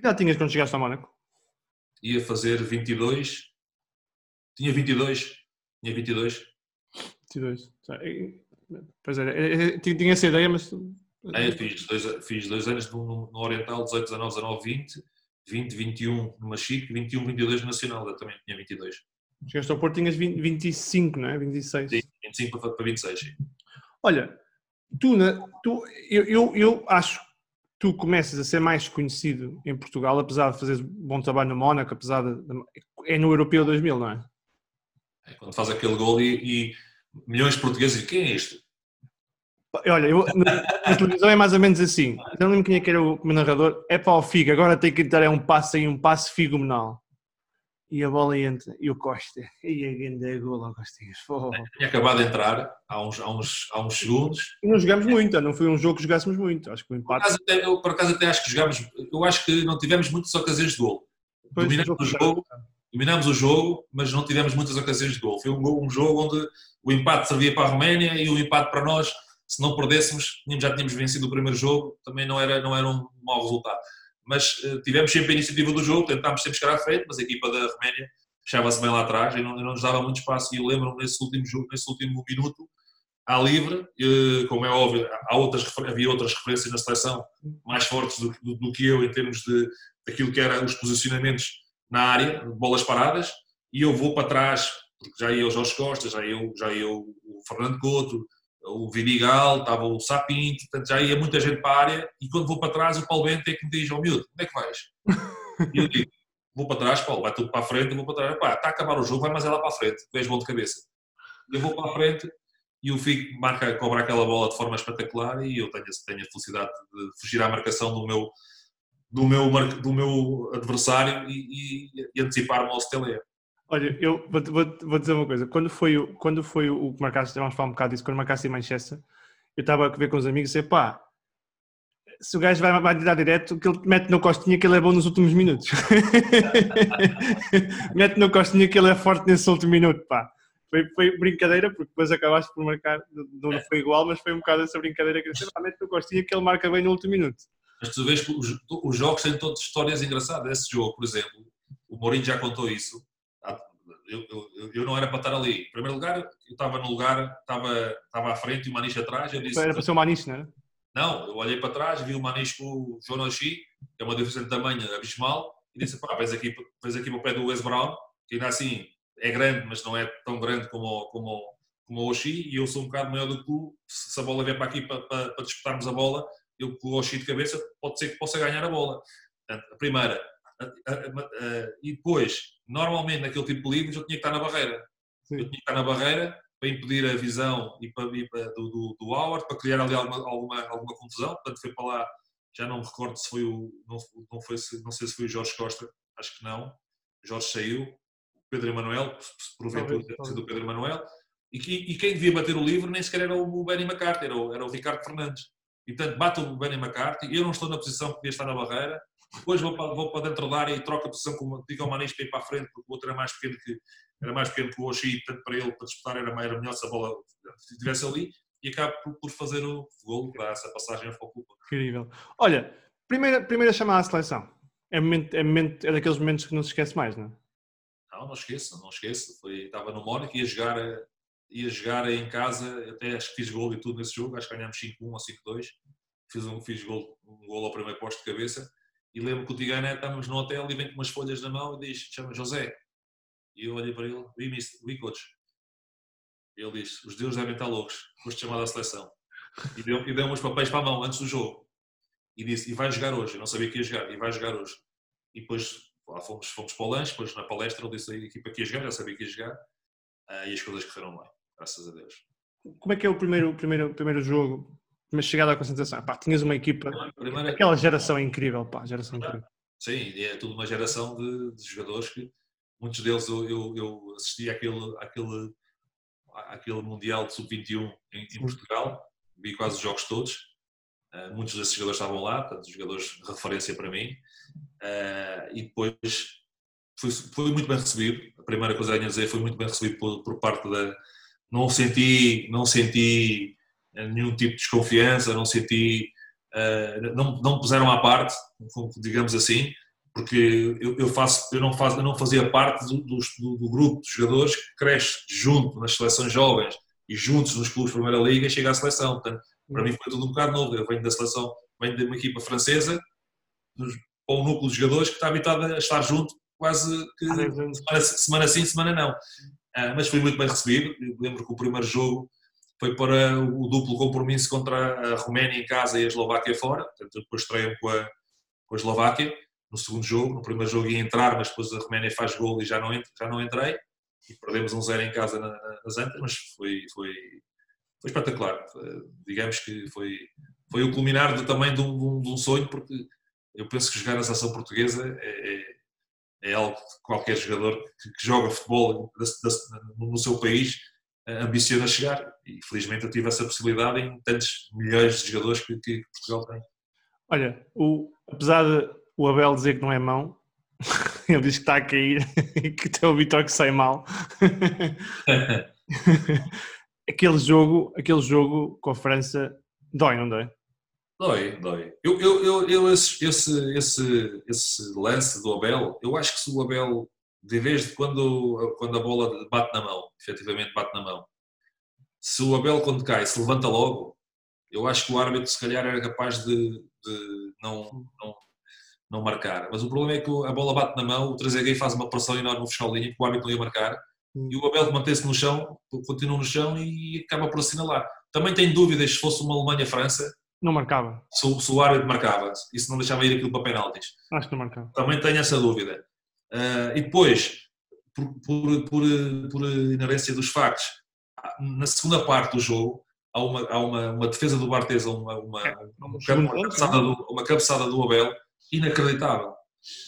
que idade tinhas quando chegaste ao Mónaco? Ia fazer 22. Tinha 22. Tinha 22. 22. Pois era, tinha essa ideia, mas. É, fiz, dois, fiz dois anos no, no Oriental, 18, 19, 19, 20, 20, 21 numa Chique, 21, 22 no Nacional, eu também tinha 22. Chegaste ao Porto, tinhas 20, 25, não é? 26. Sim, 25 para, para 26, sim. Olha, tu, tu eu, eu, eu acho tu começas a ser mais conhecido em Portugal, apesar de fazer bom trabalho no Mónaco, apesar de, é no Europeu 2000, não é? é quando faz aquele gol e, e, milhões de portugueses quem é este? Olha, eu, na televisão é mais ou menos assim. Eu não lembro quem é que era o narrador. É para o Figo, agora tem que dar é um passe aí, um passe figomenal e a bola entra, e o Costa, e a grande gol ao Costinhas. Tinha acabado de entrar há uns, há uns, há uns segundos. E não jogámos muito, não foi um jogo que jogássemos muito. Acho que o empate. Por acaso, até, eu, por acaso até acho que jogámos, eu acho que não tivemos muitas ocasiões de gol. Pois, dominámos o jogo, dominámos o jogo, mas não tivemos muitas ocasiões de gol. Foi um, um jogo onde o empate servia para a Roménia e o empate para nós, se não perdêssemos, já tínhamos vencido o primeiro jogo, também não era, não era um mau resultado mas uh, tivemos sempre a iniciativa do jogo, tentámos sempre chegar à frente, mas a equipa da Roménia fechava-se bem lá atrás e não, não nos dava muito espaço. E lembro-me nesse último jogo, nesse último minuto, à livre, uh, como é óbvio, há outras, havia outras referências na seleção mais fortes do, do, do que eu em termos de daquilo que eram os posicionamentos na área, bolas paradas, e eu vou para trás, porque já ia o Jorge Costa, já ia, já ia o Fernando Couto, o Vidigal, estava o Sapinto, portanto já ia muita gente para a área e quando vou para trás o Paulo Bento é que me diz, ó oh, miúdo, onde é que vais? E eu digo, vou para trás, Paulo, vai tudo para a frente, eu vou para trás, pá, está a acabar o jogo, vai mais é lá para a frente, tu és bom de cabeça. Eu vou para a frente e o Figo marca, cobra aquela bola de forma espetacular e eu tenho, tenho a felicidade de fugir à marcação do meu, do meu, do meu adversário e, e, e antecipar-me ao Steleia. Olha, eu vou, vou, vou, dizer uma coisa. Quando foi, quando foi o que marcaste, vamos falar um bocado disso, quando marcaste em Manchester, eu estava a ver com os amigos e disse, pá, se o gajo vai, vai dar direto, que ele mete no costinha que ele é bom nos últimos minutos. mete no costinha que ele é forte nesse último minuto, pá. Foi, foi brincadeira, porque depois acabaste por marcar, não foi igual, mas foi um bocado essa brincadeira que eu disse, pá, mete no costinha que ele marca bem no último minuto. Mas tu vês que os, os jogos têm todas histórias engraçadas. Esse jogo, por exemplo, o Mourinho já contou isso eu, eu, eu, não era para estar ali. Em primeiro lugar, eu estava no lugar, estava, estava à frente e o Maniche atrás. Eu disse, era para ser o Maniche, não era? Não, eu olhei para trás, vi o Maniche com o João Oshie, que é uma diferença de tamanho abismal, e disse: pá, vens aqui, vens aqui para o pé do Wes Brown, que ainda assim é grande, mas não é tão grande como, como, como o Oshie, e eu sou um bocado maior do que tu. Se a bola vier para aqui para, para, para disputarmos a bola, eu com o Oshie de cabeça, pode ser que possa ganhar a bola. Portanto, a primeira, e depois, normalmente naquele tipo de livros eu tinha que estar na barreira. Sim. Eu tinha que estar na barreira para impedir a visão e para, e para, do, do, do Howard, para criar ali alguma, alguma, alguma confusão. Portanto, foi para lá, já não me recordo se foi o. Não, não, foi, não sei se foi o Jorge Costa, acho que não. O Jorge saiu, o Pedro Emanuel, porventura ter sido o Pedro Emanuel. E, e, quem devia bater o livro nem sequer era o Benny McCarthy, era o, era o Ricardo Fernandes. E portanto, bate o Benny McCarthy, eu não estou na posição que devia estar na barreira, depois vou para, vou para dentro da área e troco a posição com diga ao Manis para ir para a frente, porque o outro era mais pequeno que, era mais pequeno que o Oxi, e portanto para ele, para disputar, era, era melhor se a bola estivesse ali, e acaba por, fazer o gol para essa passagem a Foco. Incrível. Olha, primeira, primeira chamada à seleção. É, momento, é, momento, é daqueles momentos que não se esquece mais, não é? Não, não esqueço, não esqueço. Foi, estava no Mónaco, ia jogar, ia jogar em casa, até acho que fiz gol e tudo nesse jogo, acho que ganhámos 5-1 ou 5-2. Fiz um, fiz gol, um gol ao primeiro posto de cabeça. E lembro que o Tigana estávamos no hotel e vem com umas folhas na mão e diz: chama José. E eu olhei para ele: vi, vi coach. Ele diz: os deuses devem estar loucos, foste chamado à seleção. E deu, e deu uns papéis para a mão antes do jogo. E disse: e vai jogar hoje. Eu não sabia que ia jogar, e vai jogar hoje. E depois lá fomos, fomos para o lanche, depois na palestra ele disse a equipa que ia jogar, já sabia que ia jogar. Uh, e as coisas correram bem, graças a Deus. Como é que é o primeiro, primeiro, primeiro jogo mas chegada à concentração, pá, tinhas uma equipa, Primeira... aquela geração é incrível, pá, geração incrível. Sim, é tudo uma geração de, de jogadores que muitos deles eu, eu, eu assisti àquele, àquele, àquele Mundial de Sub-21 em, em, Portugal, vi quase os jogos todos, uh, muitos desses jogadores estavam lá, portanto, jogadores de referência para mim, uh, e depois foi, foi, muito bem recebido, a primeira coisa a dizer foi muito bem recebido por, por parte da... Não senti, não senti nenhum tipo de desconfiança, não senti, uh, não, não puseram à parte, digamos assim, porque eu, eu, faço, eu, não, faço, eu não fazia parte do, do, do, grupo de jogadores que cresce junto nas seleções jovens e juntos nos clubes de Primeira Liga e chega à seleção. Portanto, para mim foi tudo um bocado novo. Eu venho da seleção, venho de uma equipa francesa, para um núcleo de jogadores que está habituado a estar junto quase que semana, semana sim, semana não. Uh, mas foi muito bem recebido. Eu lembro que o primeiro jogo foi para o duplo compromisso contra a Roménia em casa e a Eslováquia fora, portanto depois estreiam com a, com a Eslováquia no segundo jogo, no primeiro jogo ia entrar, mas depois a Roménia faz gol e já não, já não entrei, e perdemos um zero em casa na, nas Antas, mas foi, foi, foi espetacular, digamos que foi, foi o culminar do, também de um, de um, sonho, porque eu penso que jogar na seleção portuguesa é, é, é algo que qualquer jogador que, que joga futebol no seu país ambiciona chegar e felizmente eu tive essa possibilidade em tantos milhões de jogadores que, que Portugal tem. Olha, o, apesar de o Abel dizer que não é mão, ele diz que está a cair e que tem o Vitor que sai mal. aquele jogo, aquele jogo com a França dói, não dói? Dói, dói. Eu, eu, eu, eu esse, esse, esse, esse lance do Abel, eu acho que se o Abel de vez de quando, quando a bola bate na mão, efetivamente bate na mão, se o Abel quando cai se levanta logo, eu acho que o árbitro se calhar era capaz de, de não, não, não marcar. Mas o problema é que a bola bate na mão, o 3 faz uma pressão enorme no fiscal linha, que o árbitro não ia marcar, e o Abel mantém-se no chão, continua no chão e acaba por assinalar. Também tem dúvidas se fosse uma Alemanha-França. Não marcava. Se, se, o árbitro marcava, se não deixava ir aquilo para penaltis. Acho que não marcava. Também tenho essa dúvida. Uh, e depois, por, por, por, por, inerência dos factos, na segunda parte do jogo, há uma, há uma, uma defesa do Barthez, uma, uma, é, uma, cabeçada do, uma cabeçada do Abel inacreditável.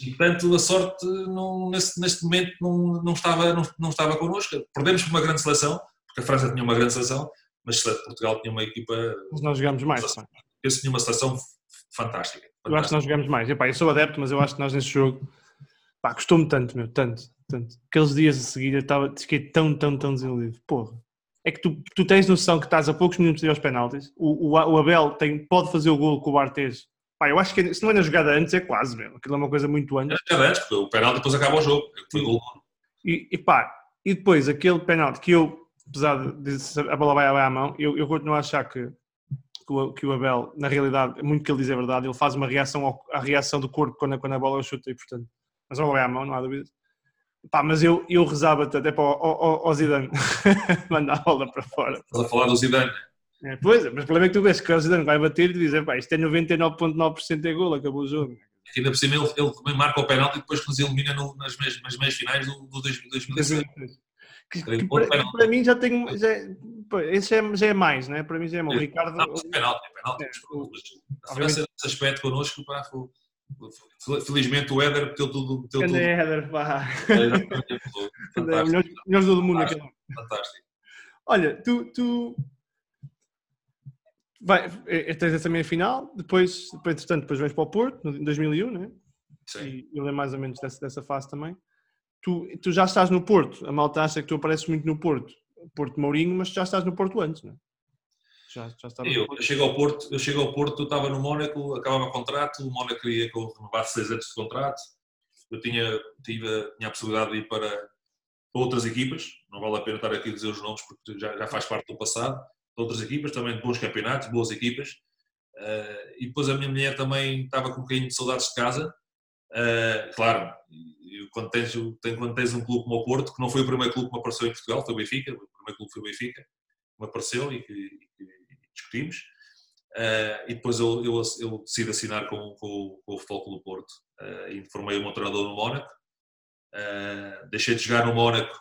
E, portanto, a sorte não, nesse, neste momento não, não, estava, não, não estava connosco. Perdemos por uma grande seleção, porque a França tinha uma grande seleção, mas Portugal tinha uma equipa. Mas nós jogamos mais. Esse tinha uma seleção fantástica. fantástica. Eu acho que nós jogamos mais. Epá, eu sou adepto, mas eu acho que nós nesse jogo Pá, custou-me tanto, meu, tanto, tanto. Aqueles dias a seguir eu estava, fiquei tão, tão, tão desiludido. Porra. É que tu, tu tens noção que estás a poucos minutos de ir aos penaltis. O, o, o Abel tem, pode fazer o gol com o Bartes. Pá, eu acho que se não é na jogada antes, é quase, meu. Aquilo é uma coisa muito antes. É antes, porque o penalti depois acaba o jogo. Foi gol. E, e pá, e depois aquele penalti que eu, apesar de a bola vai, à mão, eu, eu continuo a achar que, que, o, que o Abel, na realidade, muito que ele diz é verdade, ele faz uma reação à reação do corpo quando, quando a bola chuta e, portanto, mas vou é à mão, não há dúvida. Pá, mas eu, eu rezava até para o, o, o Zidane mandar a bola para fora. Estás a falar do Zidane? É, pois, mas o problema é que tu vês que o Zidane vai bater e dizer, pá, isto é 99,9% de gol, acabou o jogo. E ainda por cima ele, ele também marca o penalti e depois nos elimina no, nas, meias, nas meias finais do, do 2006. Que, que para, que para, mim já tem. Já, é, esse é, já é mais, né? Para mim já é mais. O Ricardo. Não, é penalti, é penalti. É, a diferença nesse aspecto connosco, pá, foi, Felizmente o Éder meteu tudo. Meteu tudo. Éder, pá. É, melhores do mundo fantástico, fantástico. Olha, tu, tu vai, tens essa meia final, depois, depois, entretanto, depois vens para o Porto, em 2001, né? Sim. E eu lembro mais ou menos dessa, dessa fase também. Tu, tu já estás no Porto, a malta acha que tu apareces muito no Porto, Porto Mourinho, mas já estás no Porto antes, não é? Já, já estava eu, eu, chego ao Porto, eu chego ao Porto, eu estava no Mónaco, acabava o contrato, o Mónaco queria que eu renovasse seis anos de contrato, eu tinha, tive, tinha a possibilidade de ir para outras equipas, não vale a pena estar aqui a dizer os nomes porque já, já faz parte do passado, outras equipas, também de bons campeonatos, boas equipas, uh, e depois a minha mulher também estava com um bocadinho de saudades de casa, uh, claro, quando tens, quando tens um clube como o Porto, que não foi o primeiro clube que me apareceu em Portugal, foi o Benfica, o primeiro clube foi o Benfica, me apareceu e que, discutimos. Uh, e depois eu, eu, eu decido assinar com, com, com o Futebol Clube Porto uh, e formei o meu treinador no Mónaco. Uh, deixei de jogar no Mónaco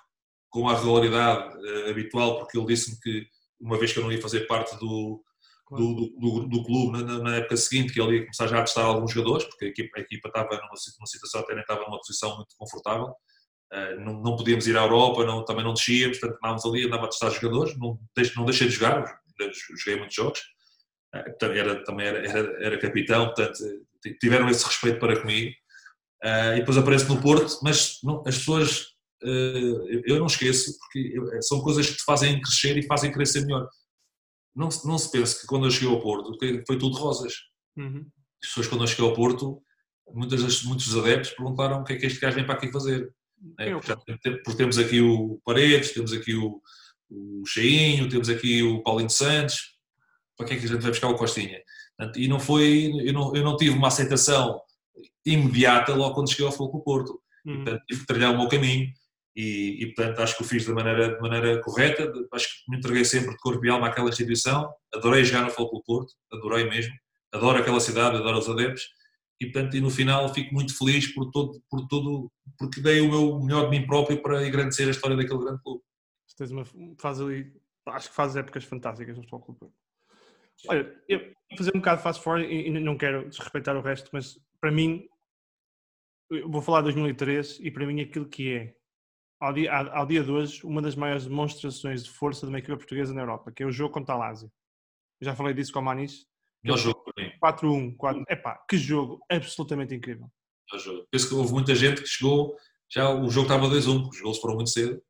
com a regularidade habitual porque ele disse-me que uma vez que eu não ia fazer parte do, do, do, do, clube na, na, época seguinte, que ele ia começar já a testar alguns jogadores, porque a equipa, a equipa estava numa, numa situação até nem estava numa posição muito confortável. Uh, não, não, podíamos ir à Europa, não, também não descíamos, portanto andávamos ali, andava a testar jogadores, não, não deixei de jogar, joguei muitos jogos, eh, era, também era, era, era, capitão, portanto tiveram esse respeito para comigo. Uh, e depois apareço no Porto, mas não, as pessoas, uh, eu não esqueço, porque são coisas que te fazem crescer e fazem crescer melhor. Não, não se pense que quando eu cheguei ao Porto foi tudo rosas. Uhum. As pessoas, quando eu cheguei ao Porto, muitas, muitos dos adeptos perguntaram o que é que este gajo vem para aqui fazer. É, temos aqui o Paredes, temos aqui o, o Cheinho, temos aqui o Paulinho Santos, para que é que a gente vai buscar o Costinha? E não foi, eu não, eu não tive uma aceitação imediata logo quando cheguei ao Futebol Porto. Uhum. Portanto, tive que trilhar o meu caminho e, e, portanto, acho que o fiz da maneira, de maneira correta. Acho que me entreguei sempre de corpo e alma àquela instituição. Adorei jogar no Futebol Porto, adorei mesmo. Adoro aquela cidade, adoro os adeptos. E, portanto, e no final fico muito feliz por todo, por todo, porque dei o meu melhor de mim próprio para engrandecer a história daquele grande clube tens uma, faz ali, acho que fazes épocas fantásticas no Futebol Clube. Olha, eu vou fazer um bocado de fast forward e, e não quero desrespeitar o resto, mas para mim, vou falar de 2003 e para mim aquilo que é, ao dia, ao dia de hoje, uma das maiores demonstrações de força de uma equipa portuguesa na Europa, que é o jogo contra a Lazio. Já falei disso com o Manis. Melhor jogo para mim. 4-1, 4 Epá, que jogo absolutamente incrível. Melhor jogo. Penso que houve muita gente que chegou, já o jogo estava 2-1, os gols foram muito cedo.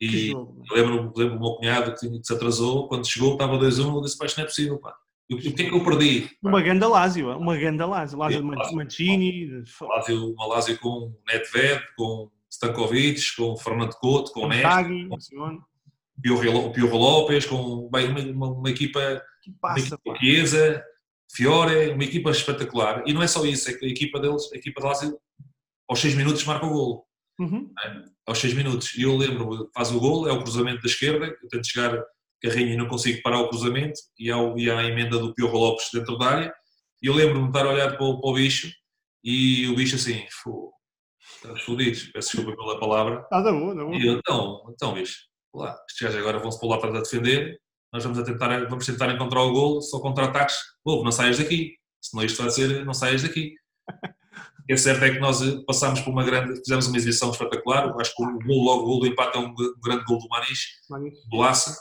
E lembro-me lembro do meu cunhado que, que, se atrasou, quando chegou estava 2-1, eu disse, pá, não é possível, pá. O que é que eu perdi? Uma ganda Lásio, uma ganda Lásio. Lásio de Mancini. Lásio, uma Lásio com Nedved, com Stankovic, com Fernando Couto, com Néstor, com o Piorro Lopes, com bem, uma, uma, uma equipa, que passa, uma equipa Chiesa, Fiore, uma equipa espetacular. E não é só isso, é que a equipa deles, a equipa de Lásio, aos 6 minutos marca o golo. Uhum. É? Aos 6 minutos. E eu lembro, faz o gol, é o cruzamento da esquerda, eu tento chegar carrinho e não consigo parar o cruzamento, e há, e há a emenda do Piorro Lopes dentro da área. E eu lembro-me de estar a olhar para o, para o bicho, e o bicho assim, estamos fodidos, peço desculpa pela palavra. Ah, tá bom, tá bom. E eu, então, então bicho, lá, estes gajos agora vão-se lá para defender, nós vamos, a tentar, vamos tentar encontrar o gol, só contra-ataques, não saias daqui, senão isto vai ser, não saias daqui. é certo é que nós eh, passámos por uma grande, fizemos uma exibição espetacular, acho que o gol, logo o gol do empate é um, grande gol do Manis, do Laça,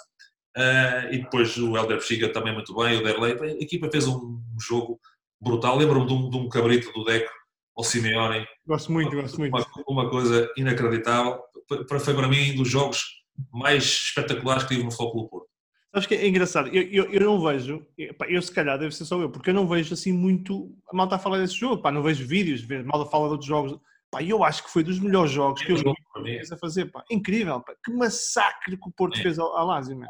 uh, e depois o Helder Bexiga também muito bem, o Derlei, a equipa fez um jogo brutal, lembro-me de, um, de um, cabrito do Deco, ao Simeone. Gosto muito, uma, gosto muito. Uma, uma, coisa inacreditável, foi para mim um dos jogos mais espetaculares que tive no Futebol Porto. Sabes que é engraçado, eu, eu, eu não vejo, eu se calhar deve ser só eu, porque eu não vejo assim muito a malta a falar desse jogo, pá, não vejo vídeos, a malta fala de outros jogos, pá, eu acho que foi dos melhores jogos que eu vi a fazer, pá, incrível, pá, que massacre que o Porto é. fez ao, ao Lazio, meu.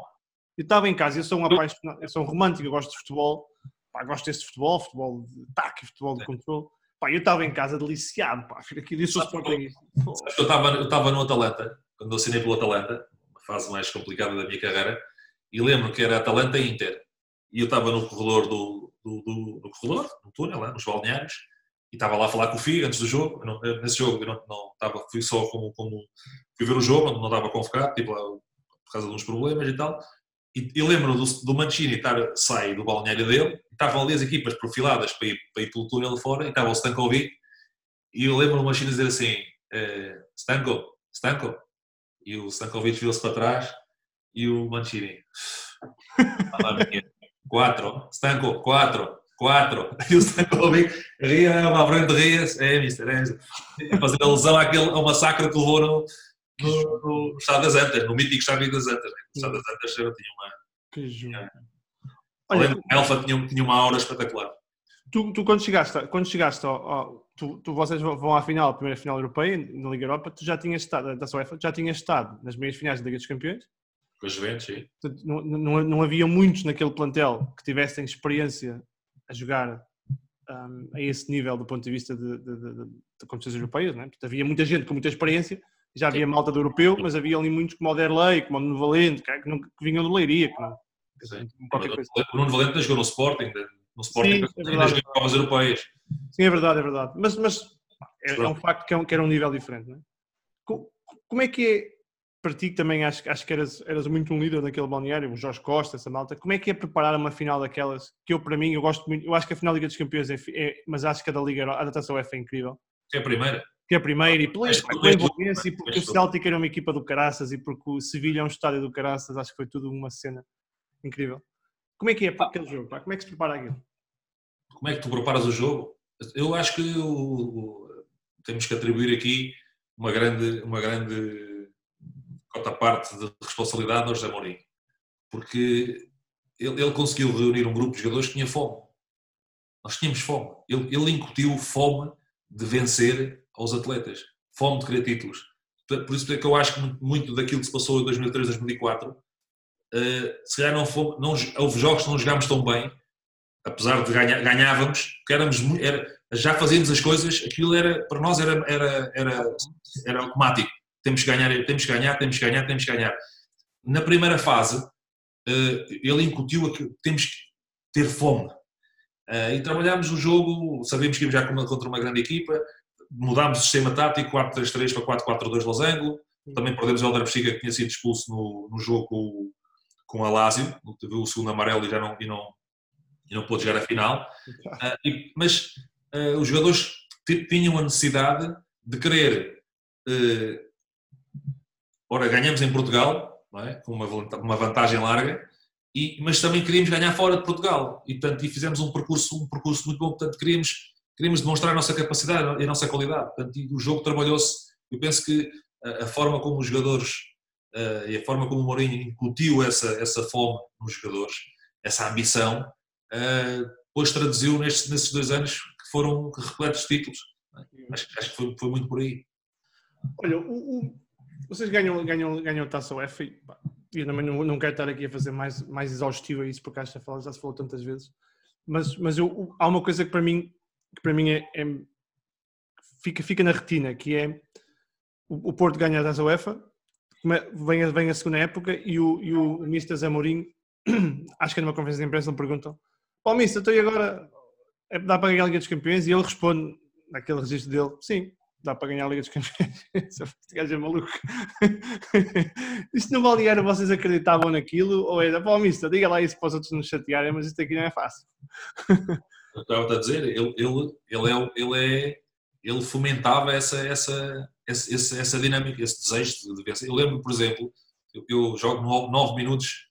Eu estava em casa, eu sou um apaixonado, eu sou um romântico, eu gosto de futebol, pá, gosto desse futebol, futebol de ataque, futebol de controle, pá, eu estava em casa deliciado, pá, filho, aqui disse o Sporting. Eu estava, eu estava no Atalanta, quando eu assinei pelo Atalanta, uma fase mais complicada da minha carreira, e lembro que era Atalanta e Inter. E eu estava no corredor do, do, do, do corredor, no túnel, lá, nos balneários, e estava lá a falar com o Figo antes do jogo. Não, nesse jogo eu não, não estava, fui só como, como fui ver o jogo, não, estava convocado, tipo, por causa de uns problemas e tal. E, lembro do, do Mancini estar, sair do balneário dele, estavam ali as equipas profiladas para ir, para ir pelo túnel fora, e estava o Stankovic, e eu lembro do Mancini dizer assim: eh, Stanko, Stanko. E o Stankovic viu-se para trás, e o Mancini, quatro, Stanko, quatro, quatro. E o Stankovic ria, uma frente ria, é, mister, é, mister. Fazendo alusão àquele, ao massacre que levou no, no, no Estado das Antas, no mítico Estado das Antas. Né? O Estado das Antas tinha uma. Que jogo. Olha, a Elfa tinha, tinha uma aura espetacular. Tu, tu quando chegaste, quando chegaste ao, ao, tu, tu, vocês vão à final, a primeira final europeia, na Liga Europa, tu já tinhas estado, da UEFA, já tinhas estado nas meias finais da Liga dos Campeões? Com os Juventus, sim. Não, não, não havia muitos naquele plantel que tivessem experiência a jogar um, a esse nível do ponto de vista de, de, de, de competições europeias, não é? Portanto, havia muita gente com muita experiência, já havia malta do europeu, mas havia ali muitos como o Derlei, como o Nuno Valente, que, não, que vinham do Leiria. Que não, O Nuno Valente jogou no Sporting, no Sporting Sim, é nas Copas Europeias. Sim, é verdade, é verdade. Mas, mas é, é um facto que, é um, que era um nível diferente. Não é? Como é que é para ti, também acho, acho que eras, eras muito um líder daquele balneário, o Jorge Costa, essa malta, como é que é preparar uma final daquelas que eu, para mim, eu gosto muito, eu acho que a final da Liga dos Campeões é, é mas acho que a da Liga, a da Taça UEFA é incrível. Que é a primeira. Que é a primeira, e pela, envolvência, e porque o Celtic era uma equipa do Caraças, e porque o Sevilha é um estádio do Caraças, acho que foi tudo uma cena incrível. Como é que é para aquele jogo? Pá? Como é que se prepara aquilo? Como é que tu preparas o jogo? Eu acho que temos que atribuir aqui uma grande, uma grande cota parte de responsabilidade ao José Mourinho. Porque ele, ele, conseguiu reunir um grupo de jogadores que tinha fome. Nós tínhamos fome. Ele, ele incutiu fome de vencer aos atletas. Fome de querer títulos. Por isso é que eu acho que muito daquilo que se passou em 2003, 2004, uh, se calhar não, fomos, não houve jogos que não jogámos tão bem, apesar de ganhar, ganhávamos, que éramos, era, já fazíamos as coisas, aquilo era, para nós era, era, era, era automático. Temos que ganhar, temos que ganhar, temos que ganhar, temos que ganhar. Na primeira fase, eh, ele incutiu que temos que ter fome. Eh, e trabalhámos o jogo, sabíamos que íamos já contra uma grande equipa, mudámos o sistema tático 4-3-3 para 4-4-2 losango, também perdemos o Helder Bexiga que tinha sido expulso no, no jogo com, com a Lazio, teve o segundo amarelo e já não, e não, e não pôde chegar à final. Uh, e, mas os jogadores tinham a necessidade de querer. Ora, ganhamos em Portugal, é? com uma, vantagem larga, e, mas também queríamos ganhar fora de Portugal. E, portanto, e fizemos um percurso, um percurso muito bom. Portanto, queríamos, queríamos demonstrar a nossa capacidade e a nossa qualidade. Portanto, o jogo trabalhou-se. Eu penso que a, a, forma como os jogadores uh, e a forma como o Mourinho incutiu essa, essa fome nos jogadores, essa ambição, uh, depois traduziu nestes, nesses dois anos que foram repletos de títulos. Acho, acho que foi, foi, muito por aí. Olha, o, o, vocês ganham, ganham, ganham a taça UEFA e eu também não, não quero estar aqui a fazer mais, mais exaustivo a isso porque acho que já, se falou tantas vezes, mas, mas eu, há uma coisa que para mim, que para mim é, é fica, fica na retina, que é o, o Porto ganha a taça UEFA, vem a, vem a segunda época e o, e o Mr. Zé Mourinho, acho que é numa conferência de imprensa, me perguntam Ó, oh, Mister, então e agora é, dá para ganhar a Liga dos Campeões? E ele responde, naquele registro dele, sim, dá para ganhar a Liga dos Campeões. este gajo é maluco. isto no balneário vocês acreditavam naquilo? Ou é, pô, Mister, diga lá isso para os outros nos chatearem, mas isto aqui não é fácil. Eu estava a dizer, ele, ele, ele, é, ele, é, ele fomentava essa, essa, essa, essa dinâmica, esse desejo de vencer. Eu lembro, por exemplo, eu, eu jogo 9 minutos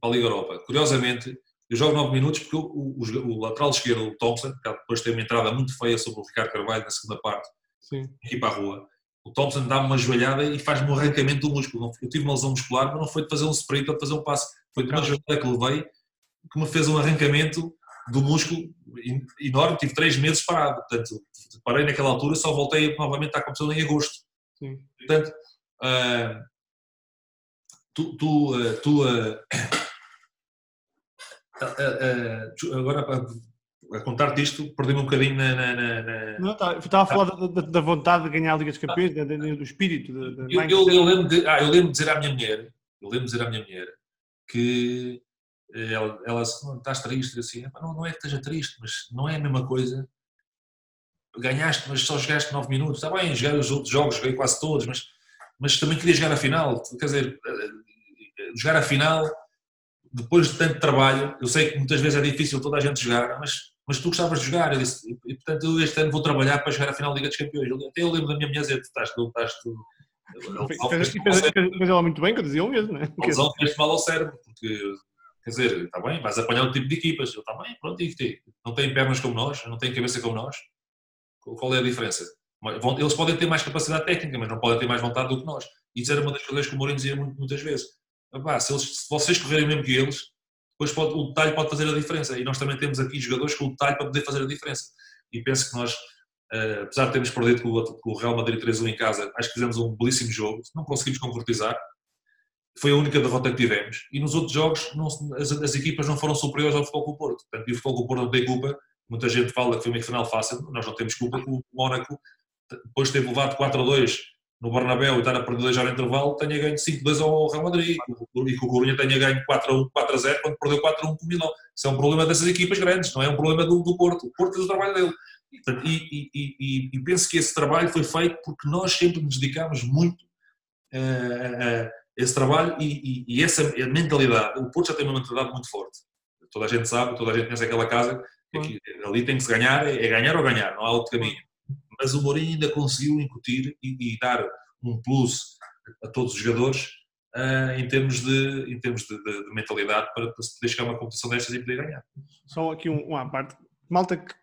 para a Liga Europa. Curiosamente, eu jogo 9 minutos porque o, o, o, lateral esquerdo, o Thompson, depois tem uma entrada muito feia sobre o Ricardo Carvalho na segunda parte, Sim. aqui para a rua. O Thompson dá-me uma joelhada e faz-me um arrancamento do músculo. Eu tive uma lesão muscular, mas não foi de fazer um sprint ou de fazer um passe. Foi de uma joelhada que levei que me fez um arrancamento do músculo enorme. Tive 3 meses parado. Portanto, parei naquela altura só voltei novamente à competição em agosto. Sim. Portanto, uh, tu, tu, uh, tu uh, agora a contar-te isto, perdi-me um bocadinho na. na, na... Não, tá, estava a falar da, da, vontade de ganhar a Liga dos Campeões, ah. do espírito. Eu, eu, eu, lembro de, ah, eu lembro de dizer à minha mulher, eu lembro de dizer à minha mulher que eh, ela, ela não estás triste, assim, não, não é que esteja triste, mas não é a mesma coisa. ganhaste, mas só jogaste 9 minutos. Está bem, joguei os outros jogos, joguei quase todos, mas, mas também queria jogar a final. Quer dizer, eh, jogar a final, depois de tanto trabalho, eu sei que muitas vezes é difícil toda a gente jogar, mas, mas tu gostavas de jogar. Disse, e, portanto, eu este ano vou trabalhar para jogar a final da Liga dos Campeões. Até eu lembro da minha mulher dizer: estás, tu estás, tu, mas ela muito bem, que eu dizia o mesmo? A lesão fez mal ao cérebro, porque, quer dizer, está bem, vais apanhar o tipo de equipas. Eu, está bem, pronto, e não têm pernas como nós, não têm cabeça como nós. Qual é a diferença? Eles podem ter mais capacidade técnica, mas não podem ter mais vontade do que nós. E isso era uma das coisas que o Mourinho dizia muitas vezes. se, eles, se vocês correrem mesmo que eles, depois pode, o detalhe pode fazer a diferença. E nós também temos aqui jogadores com o detalhe para poder fazer a diferença. E penso que nós, uh, apesar de termos perdido com o, Real Madrid 3-1 em casa, acho que fizemos um belíssimo jogo. Não conseguimos concretizar. Foi a única derrota que tivemos. E nos outros jogos, não, as, as, equipas não foram superiores ao Futebol o Porto. Portanto, e o Futebol o Porto não tem culpa Muita gente fala que foi uma final fácil, nós não temos culpa o Mónaco, depois de ter levado 4 a 2 no Bernabéu e estar a perder 2 ao intervalo, tenha ganho 5 a 2 ao Real Madrid e que o Corunha tenha ganho 4 a 1, 4 a 0 quando perdeu 4 a 1 com o Milão. Isso é um problema dessas equipas grandes, não é um problema do, do Porto. O Porto fez o trabalho dele. E, e, e, e, penso que esse trabalho foi feito porque nós sempre nos dedicámos muito a, a esse trabalho e, essa mentalidade. O Porto já tem uma mentalidade muito forte. Toda a gente sabe, toda a gente conhece aquela casa Aqui, ali tem que se ganhar, é ganhar ou ganhar, não há outro caminho. Mas o Mourinho ainda conseguiu incutir e, e dar um plus a todos os jogadores uh, em termos, de, em termos de, de, de mentalidade para, para, se poder chegar a uma competição destas e poder ganhar. Só aqui um, uma parte. Malta que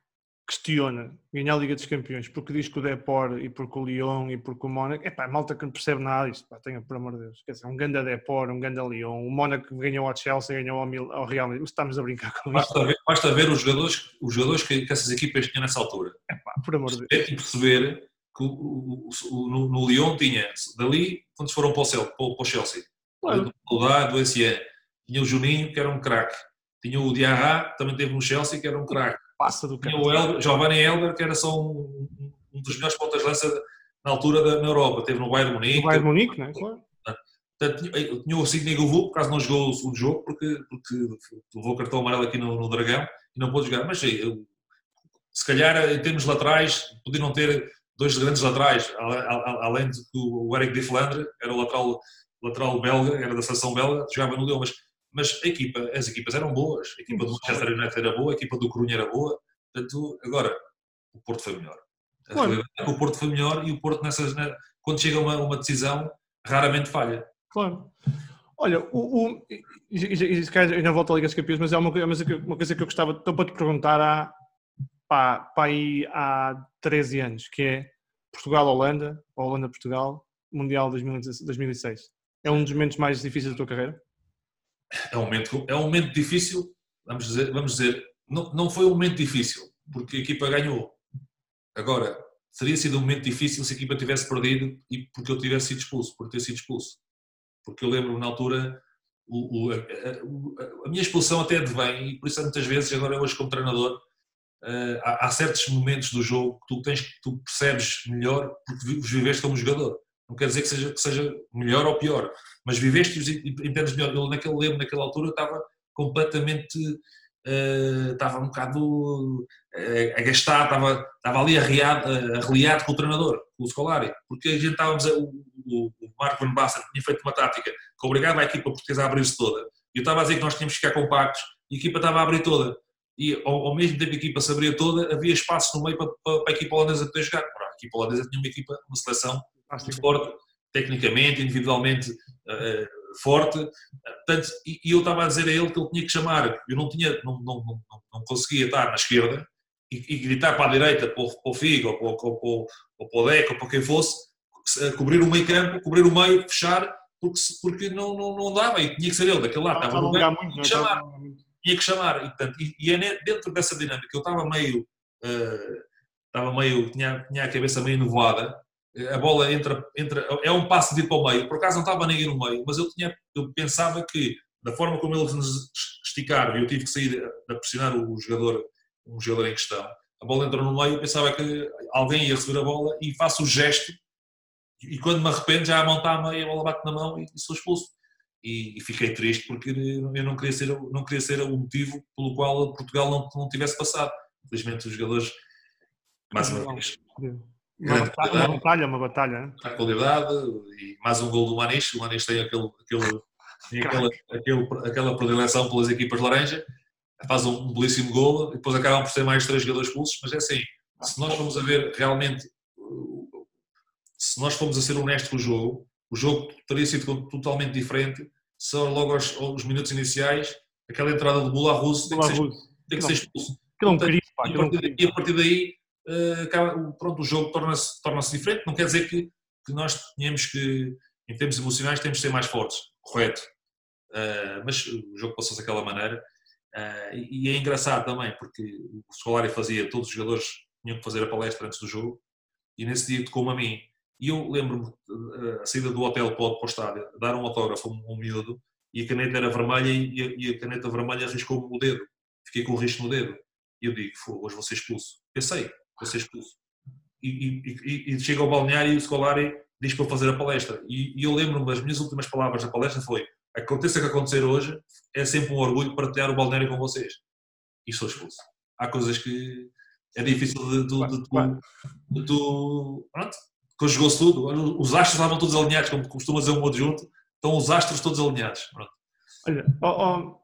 questiona ganhar a Liga dos Campeões porque diz que o Depor e porque o Lyon e porque o Mónaco, é pá, malta que não percebe nada disto, pá, tenha por amor de Deus, quer dizer, um ganda Depor, um ganda Lyon, o Mónaco ganhou ao Chelsea, ganhou ao, Mil, ao Real Madrid, estamos a brincar com basta isto. Ver, basta ver os jogadores, os jogadores que, que essas equipas tinham nessa altura. É pá, por amor de Deus. E perceber que o, o, o, no, no, Lyon tinha, dali, quando foram para o, Cel, para o, Chelsea, claro. do, do, do SE, tinha o Juninho, que era um craque, tinha o Diarra, também teve no Chelsea, que era um craque, passa do campo. O Elber, Giovanni Elber, que era só um, um dos melhores pontas de lança na altura da, na Europa. Teve no Bayern Munique. No Bayern Munique, não é? Claro. Portanto, tinha o Sidney Govou, por causa não jogou o segundo jogo, porque, porque levou cartão amarelo aqui no, no Dragão e não pôde jogar. Mas eu, se calhar, em termos laterais, podiam ter dois grandes laterais, além de que o Eric de Flandre era o lateral, lateral belga, era da seleção belga, jogava no Leão, mas mas equipa, as equipas eram boas, a equipa do Manchester United era boa, a equipa do Corunha era boa, portanto, agora, o Porto foi melhor. Claro. É o Porto foi melhor e o Porto, nessas, quando chega uma, uma decisão, raramente falha. Claro. Olha, o, o, ainda volto a Liga dos Campeões, mas é uma, uma coisa que eu gostava então, para te perguntar há, pá, pá, aí, há 13 anos, que é Portugal-Holanda, Holanda-Portugal, Mundial 2006. É um dos momentos mais difíceis da tua carreira? É um momento, é um momento difícil, vamos dizer, vamos dizer não, não foi um momento difícil, porque a equipa ganhou. Agora, teria sido um momento difícil se a equipa tivesse perdido e porque eu tivesse sido expulso, por ter sido expulso. Porque eu lembro na altura, o, o, a, a, minha expulsão até advém, e por isso muitas vezes, agora hoje como treinador, uh, há, há, certos momentos do jogo que tu, tens, tu percebes melhor porque os viveste como jogador. Não quer dizer que seja, que seja melhor ou pior, mas viveste-os e entendes melhor. Ele, naquele lembro, naquela altura, estava completamente. Uh, estava um bocado uh, a gastar, estava, ali uh, arreliado com o treinador, com o Scolari, porque a gente estávamos, a, o, o, o Marco Van Basten tinha feito uma tática que obrigava a equipa portuguesa a abrir-se toda. Eu estava a dizer que nós tínhamos que ficar compactos e a equipa estava a abrir toda. E ao, ao mesmo tempo que a equipa se abria toda, havia espaço no meio para, para, para a equipa holandesa poder jogar. Equipa holandesa tinha uma equipa, uma seleção muito forte, tecnicamente, individualmente uh, forte. Portanto, e, e, eu estava a dizer a ele que ele tinha que chamar, eu não, tinha, não, não, não, não conseguia estar na esquerda e, e, gritar para a direita, para o, para o Figo, ou para, ou, ou, ou para o Deco, ou para quem fosse, cobrir o meio campo, cobrir o meio, fechar, porque, porque não, não, não dava e tinha que ser ele daquele lado, estava no meio, tinha que chamar. Tinha que chamar, e, portanto, e, e é dentro dessa dinâmica, eu estava meio, uh, estava meio, tinha, tinha a cabeça meio nevoada, a bola entra, entra, é um passo de para o meio. Por acaso não estava ninguém no meio, mas eu, tinha, eu pensava que, da forma como eles nos esticaram, e eu tive que sair a pressionar o jogador, um jogador em questão, a bola entrou no meio, eu pensava que alguém ia receber a bola e faço o gesto, e quando me arrependo, já a mão está a meio, a bola bate na mão e, e sou expulso. E, e, fiquei triste porque eu não queria ser, não queria ser o motivo pelo qual Portugal não, não tivesse passado. Infelizmente, os jogadores mais uma vez. Uma batalha, uma batalha, uma batalha. A qualidade e mais um gol do Maniche. O Maniche tem aquele, aquele, tem aquela, aquele, aquela predileção pelas equipas laranja, faz um belíssimo gol e depois acabam por ser mais três jogadores pulsos, mas é assim, se nós formos a ver realmente, se nós formos a ser honestos com o jogo, o jogo teria sido totalmente diferente se logo aos, aos minutos iniciais aquela entrada de bola russo tem que ser, tem que ser expulso. E, a partir, daí, e uh, acaba, pronto, o jogo torna-se torna diferente. Não quer dizer que, que nós tenhamos que, em termos emocionais, temos de ser mais fortes, correto. Uh, mas o jogo passou-se daquela maneira. Uh, e é engraçado também, porque o Scolari fazia, todos os jogadores tinham que fazer a palestra antes do jogo, e nesse dia tocou-me a mim. E eu lembro-me, a saída do hotel para o estádio, dar um autógrafo a um miúdo, e a caneta era vermelha e a, caneta vermelha arriscou-me o dedo. Fiquei com o risco no dedo. E eu digo, hoje vou ser expulso. Pensei, vou ser expulso. E, e, e, chega ao balneário e o Scolari diz para eu fazer a palestra. E, e eu lembro-me, as minhas últimas palavras da palestra foi aconteça o que acontecer hoje, é sempre um orgulho partilhar o balneário com vocês. E sou expulso. Há coisas que é difícil de, de, de, de tu. Pronto, conjugou-se tudo. Os astros estavam todos alinhados, como costuma dizer um adjunto, estão os astros todos alinhados. Pronto. Olha, oh, oh,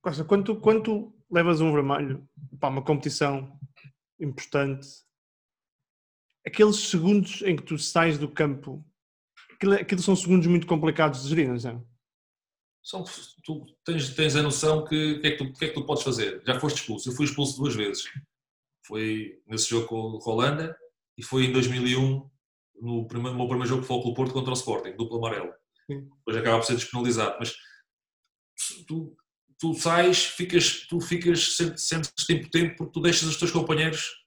Costa, quando tu, quando tu levas um vermelho para uma competição importante, aqueles segundos em que tu sais do campo, aquilo, aquilo são segundos muito complicados de gerir, não é? São, tu tens, tens a noção que o que, é que, que, é que tu podes fazer. Já foste expulso. Eu fui expulso duas vezes. Foi nesse jogo com a Holanda e foi em 2001 no, primeiro, no meu primeiro jogo que foi o Porto contra o Sporting, duplo amarelo. Sim. Depois acaba por ser despenalizado. Mas tu, tu sais, ficas, tu ficas, sentes-te impotente porque tu deixas os teus companheiros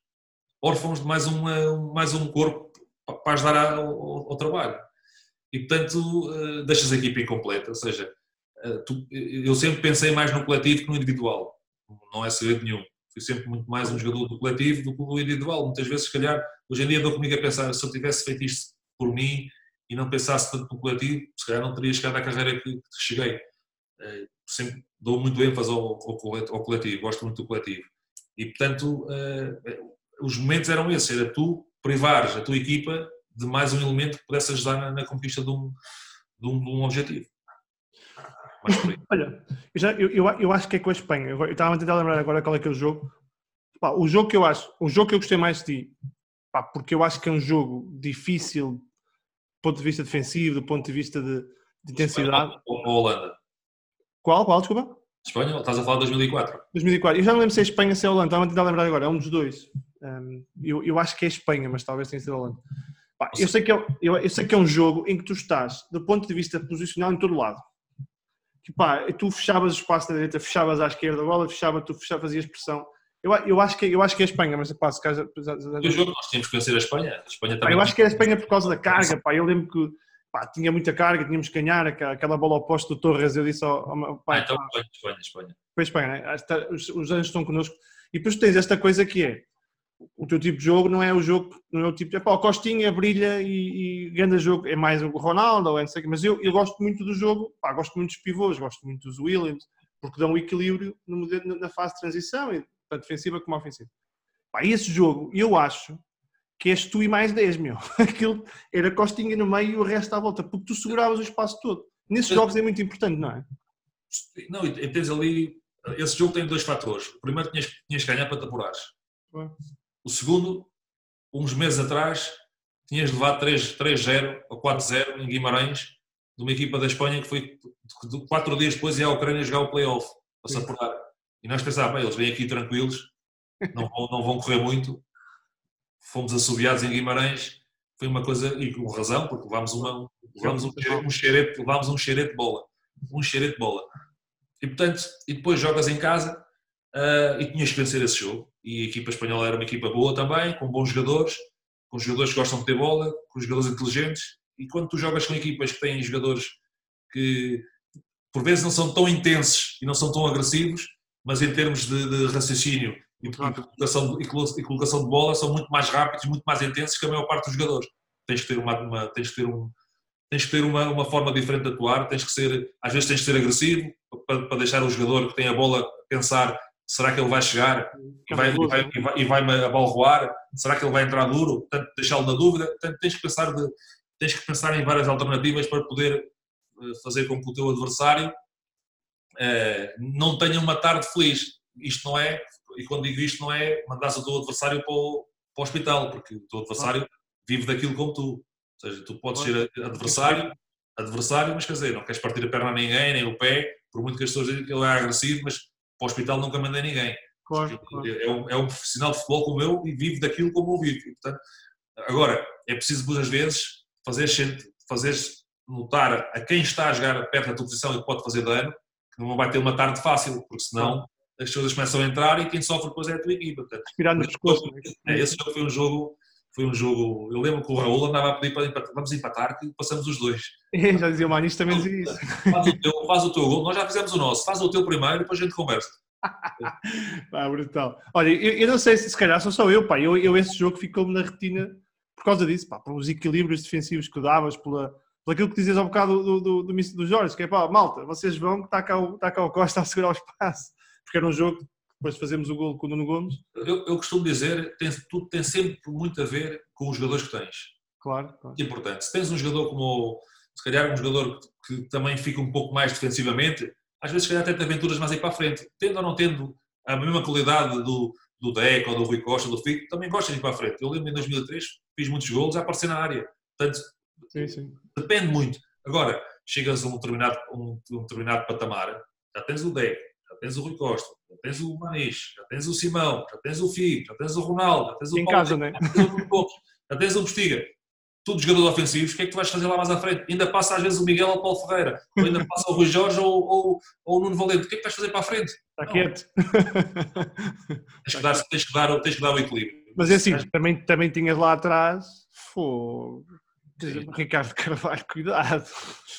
órfãos de mais, uma, mais um corpo para ajudar ao, ao, trabalho. E portanto eh, deixas a equipa incompleta, ou seja, eh, tu, eu sempre pensei mais no coletivo que no individual, não é segredo nenhum. Fui sempre muito mais um jogador do coletivo do que do individual. Muitas vezes, se calhar, hoje em dia dou comigo a pensar, se eu tivesse feito isto por mim e não pensasse tanto no coletivo, se calhar não teria chegado à carreira que, que cheguei. Eh, sempre dou muito ênfase ao, ao, coletivo, gosto muito do coletivo. E, portanto, uh, os momentos eram esses, era tu privares a tua equipa de mais um elemento que pudesse ajudar na, na conquista de um, de um, de um objetivo. Olha, eu, já, eu, eu, eu, acho que é com a Espanha. Eu estava a tentar lembrar agora qual é que é o jogo. Pá, o jogo que eu acho, o jogo que eu gostei mais de ti, pá, porque eu acho que é um jogo difícil do ponto de vista defensivo, do ponto de vista de, de intensidade. Ou Holanda? Qual? Qual? Desculpa? Espanha? Estás a falar de 2004? 2004. Eu já não lembro se é Espanha ou se é Holanda. Estava a tentar lembrar agora. É um dos dois. Um, eu, eu acho que é Espanha, mas talvez tenha sido Holanda. Pá, eu, sei que é, eu, eu, sei que é um jogo em que tu estás, do ponto de vista posicional, em todo lado. Que, pá, tu fechavas o espaço da direita, fechavas à esquerda a bola, fechava, tu fechavas, fazias pressão. Eu, eu, acho que, eu acho que é a Espanha, mas pá, se caso, O jogo nós tínhamos que vencer a Espanha. A Espanha pá, eu acho que é a Espanha por causa da carga. Pá. Eu lembro que pá, tinha muita carga, tínhamos que ganhar aquela bola oposta do Torres. Eu disse ao, ao pai, ah, então Espanha, Espanha. Foi Espanha, né? os, os anos estão connosco. E depois tens esta coisa que é o teu tipo de jogo não é o jogo, não é o tipo de pá, o Costinha brilha e, e grande jogo, é mais o Ronaldo, ou não sei, mas eu, eu gosto muito do jogo, pá, gosto muito dos pivôs, gosto muito dos Williams, porque dão um equilíbrio no, na fase de transição, tanto defensiva como ofensiva. Pá, esse jogo, eu acho que és tu e mais 10, meu. Aquilo era Costinha no meio e o resto à volta, porque tu seguravas o espaço todo. Nesses jogos é muito importante, não é? Não, e tens ali. Esse jogo tem dois fatores. O primeiro, tinhas, tinhas que ganhar para te apurares. O segundo, uns meses atrás, tinhas levado 3-0 ou 4-0 em Guimarães, de uma equipa da Espanha que foi quatro dias depois ia à Ucrânia jogar o playoff para se apurar. E nós pensávamos, eles vêm aqui tranquilos, não vão, não vão correr muito, fomos assobiados em Guimarães, foi uma coisa, e com razão, porque levámos, uma, levámos um, um, xerete, levámos um xerete de bola. Um xerete de bola. E portanto, e depois jogas em casa uh, e tinhas que vencer esse jogo. E a equipa espanhola era uma equipa boa também, com bons jogadores, com jogadores que gostam de ter bola, com jogadores inteligentes. E quando tu jogas com equipas que têm jogadores que por vezes não são tão intensos e não são tão agressivos, mas em termos de, de raciocínio e, colocação, e, colocação de bola são muito mais rápidos, muito mais intensos que a maior parte dos jogadores. Tens que ter uma, uma tens que ter um tens que ter uma, uma forma diferente de atuar, tens que ser, às vezes tens que ser agressivo para, para deixar o jogador que tem a bola pensar será que ele vai chegar e vai, e vai, e vai, e vai abalroar? Será que ele vai entrar duro? Portanto, deixá-lo na dúvida. Portanto, tens que, pensar de, tens que pensar em várias alternativas para poder eh, fazer com que o teu adversário eh, não tenha uma tarde feliz. Isto não é, e quando digo isto, não é mandar o teu adversário para o, para o hospital, porque o teu adversário vive daquilo como tu. Ou seja, tu podes ser adversário, adversário, mas quer dizer, não queres partir a perna a ninguém, nem o pé, por muito que as pessoas digam que ele é agressivo, mas para o hospital nunca mandei ninguém. Claro, claro. É, um, é, um, profissional de futebol como eu e vive daquilo como eu vivo. E, portanto, agora, é preciso muitas vezes fazer, fazer notar a quem está a jogar perto da tua posição e que pode fazer dano, que não vai ter uma tarde fácil, porque senão as coisas começam a entrar e quem sofre depois é a tua equipa. Portanto, Respirar no pescoço. É, esse jogo foi um jogo foi um jogo. Eu lembro que o Raul andava a pedir para empatar, vamos empatar, que passamos os dois. já dizia o Manis também dizia isso. Faz o, teu, faz o teu gol, nós já fizemos o nosso, faz o teu primeiro e depois a gente conversa. Pá, brutal. Olha, eu, eu, não sei se se calhar sou só eu, pá, eu, eu esse jogo ficou-me na retina por causa disso, pá, pelos equilíbrios defensivos que davas, pela, pelo aquilo que dizias ao bocado do, do, do, do Jorge, que é pá, malta, vocês vão que está cá, o, está cá o Costa a segurar o espaço, porque era um jogo depois fazemos o gol com o Nuno Gomes. Eu, eu costumo dizer, tem, tudo tem sempre muito a ver com os jogadores que tens. Claro, claro. É importante. Se tens um jogador como, se calhar um jogador que, também fica um pouco mais defensivamente, às vezes se calhar tem aventuras mais aí para a frente. Tendo ou não tendo a mesma qualidade do, do Deco ou do Rui Costa, do Fico, também gosta de ir para a frente. Eu lembro em 2003, fiz muitos golos a aparecer na área. Portanto, sim, sim. depende muito. Agora, chegas a um determinado, um, um determinado patamar, já tens o Deco, tens o Rui Costa, já tens o Manis, já tens o Simão, já tens o Figo, já tens o Ronaldo, já tens o em Paulo, casa, né? já tens o já tens o Bestiga. Todos jogadores ofensivos, o que é que tu vais fazer lá mais à frente? Ainda passa às vezes o Miguel ou o Paulo Ferreira, ou ainda passa o Rui Jorge ou, ou, ou o Nuno Valente. O que é que vais fazer para a frente? Está quieto. Tens que, dar, tens, que dar, tens que dar o equilíbrio. Mas é assim, também, também tinhas lá atrás, fogo Ricardo Carvalho, cuidado.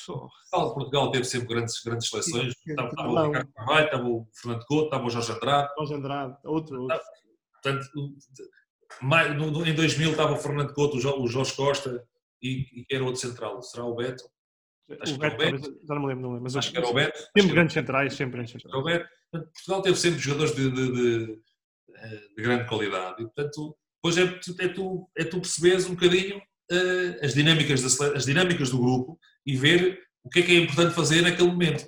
Portugal, Portugal teve sempre grandes, grandes seleções. Estava, estava o Ricardo Carvalho, estava o Fernando Couto, estava o Jorge Andrade. Jorge Andrade, outro. outro. Portanto, em 2000 estava o Fernando Couto, o Jorge Costa e, e era outro central. Será o Beto? Acho o Beto, que era o Beto. Já não me lembro, não lembro. Mas acho que era o Beto. Sempre grandes centrais, sempre grandes centrais. O Beto. Portugal teve sempre jogadores de, de, de, de grande qualidade. E, portanto, depois é, é, tu, é tu perceberes um bocadinho uh, as, dinâmicas da, as dinâmicas do grupo e ver o que é que é importante fazer naquele momento.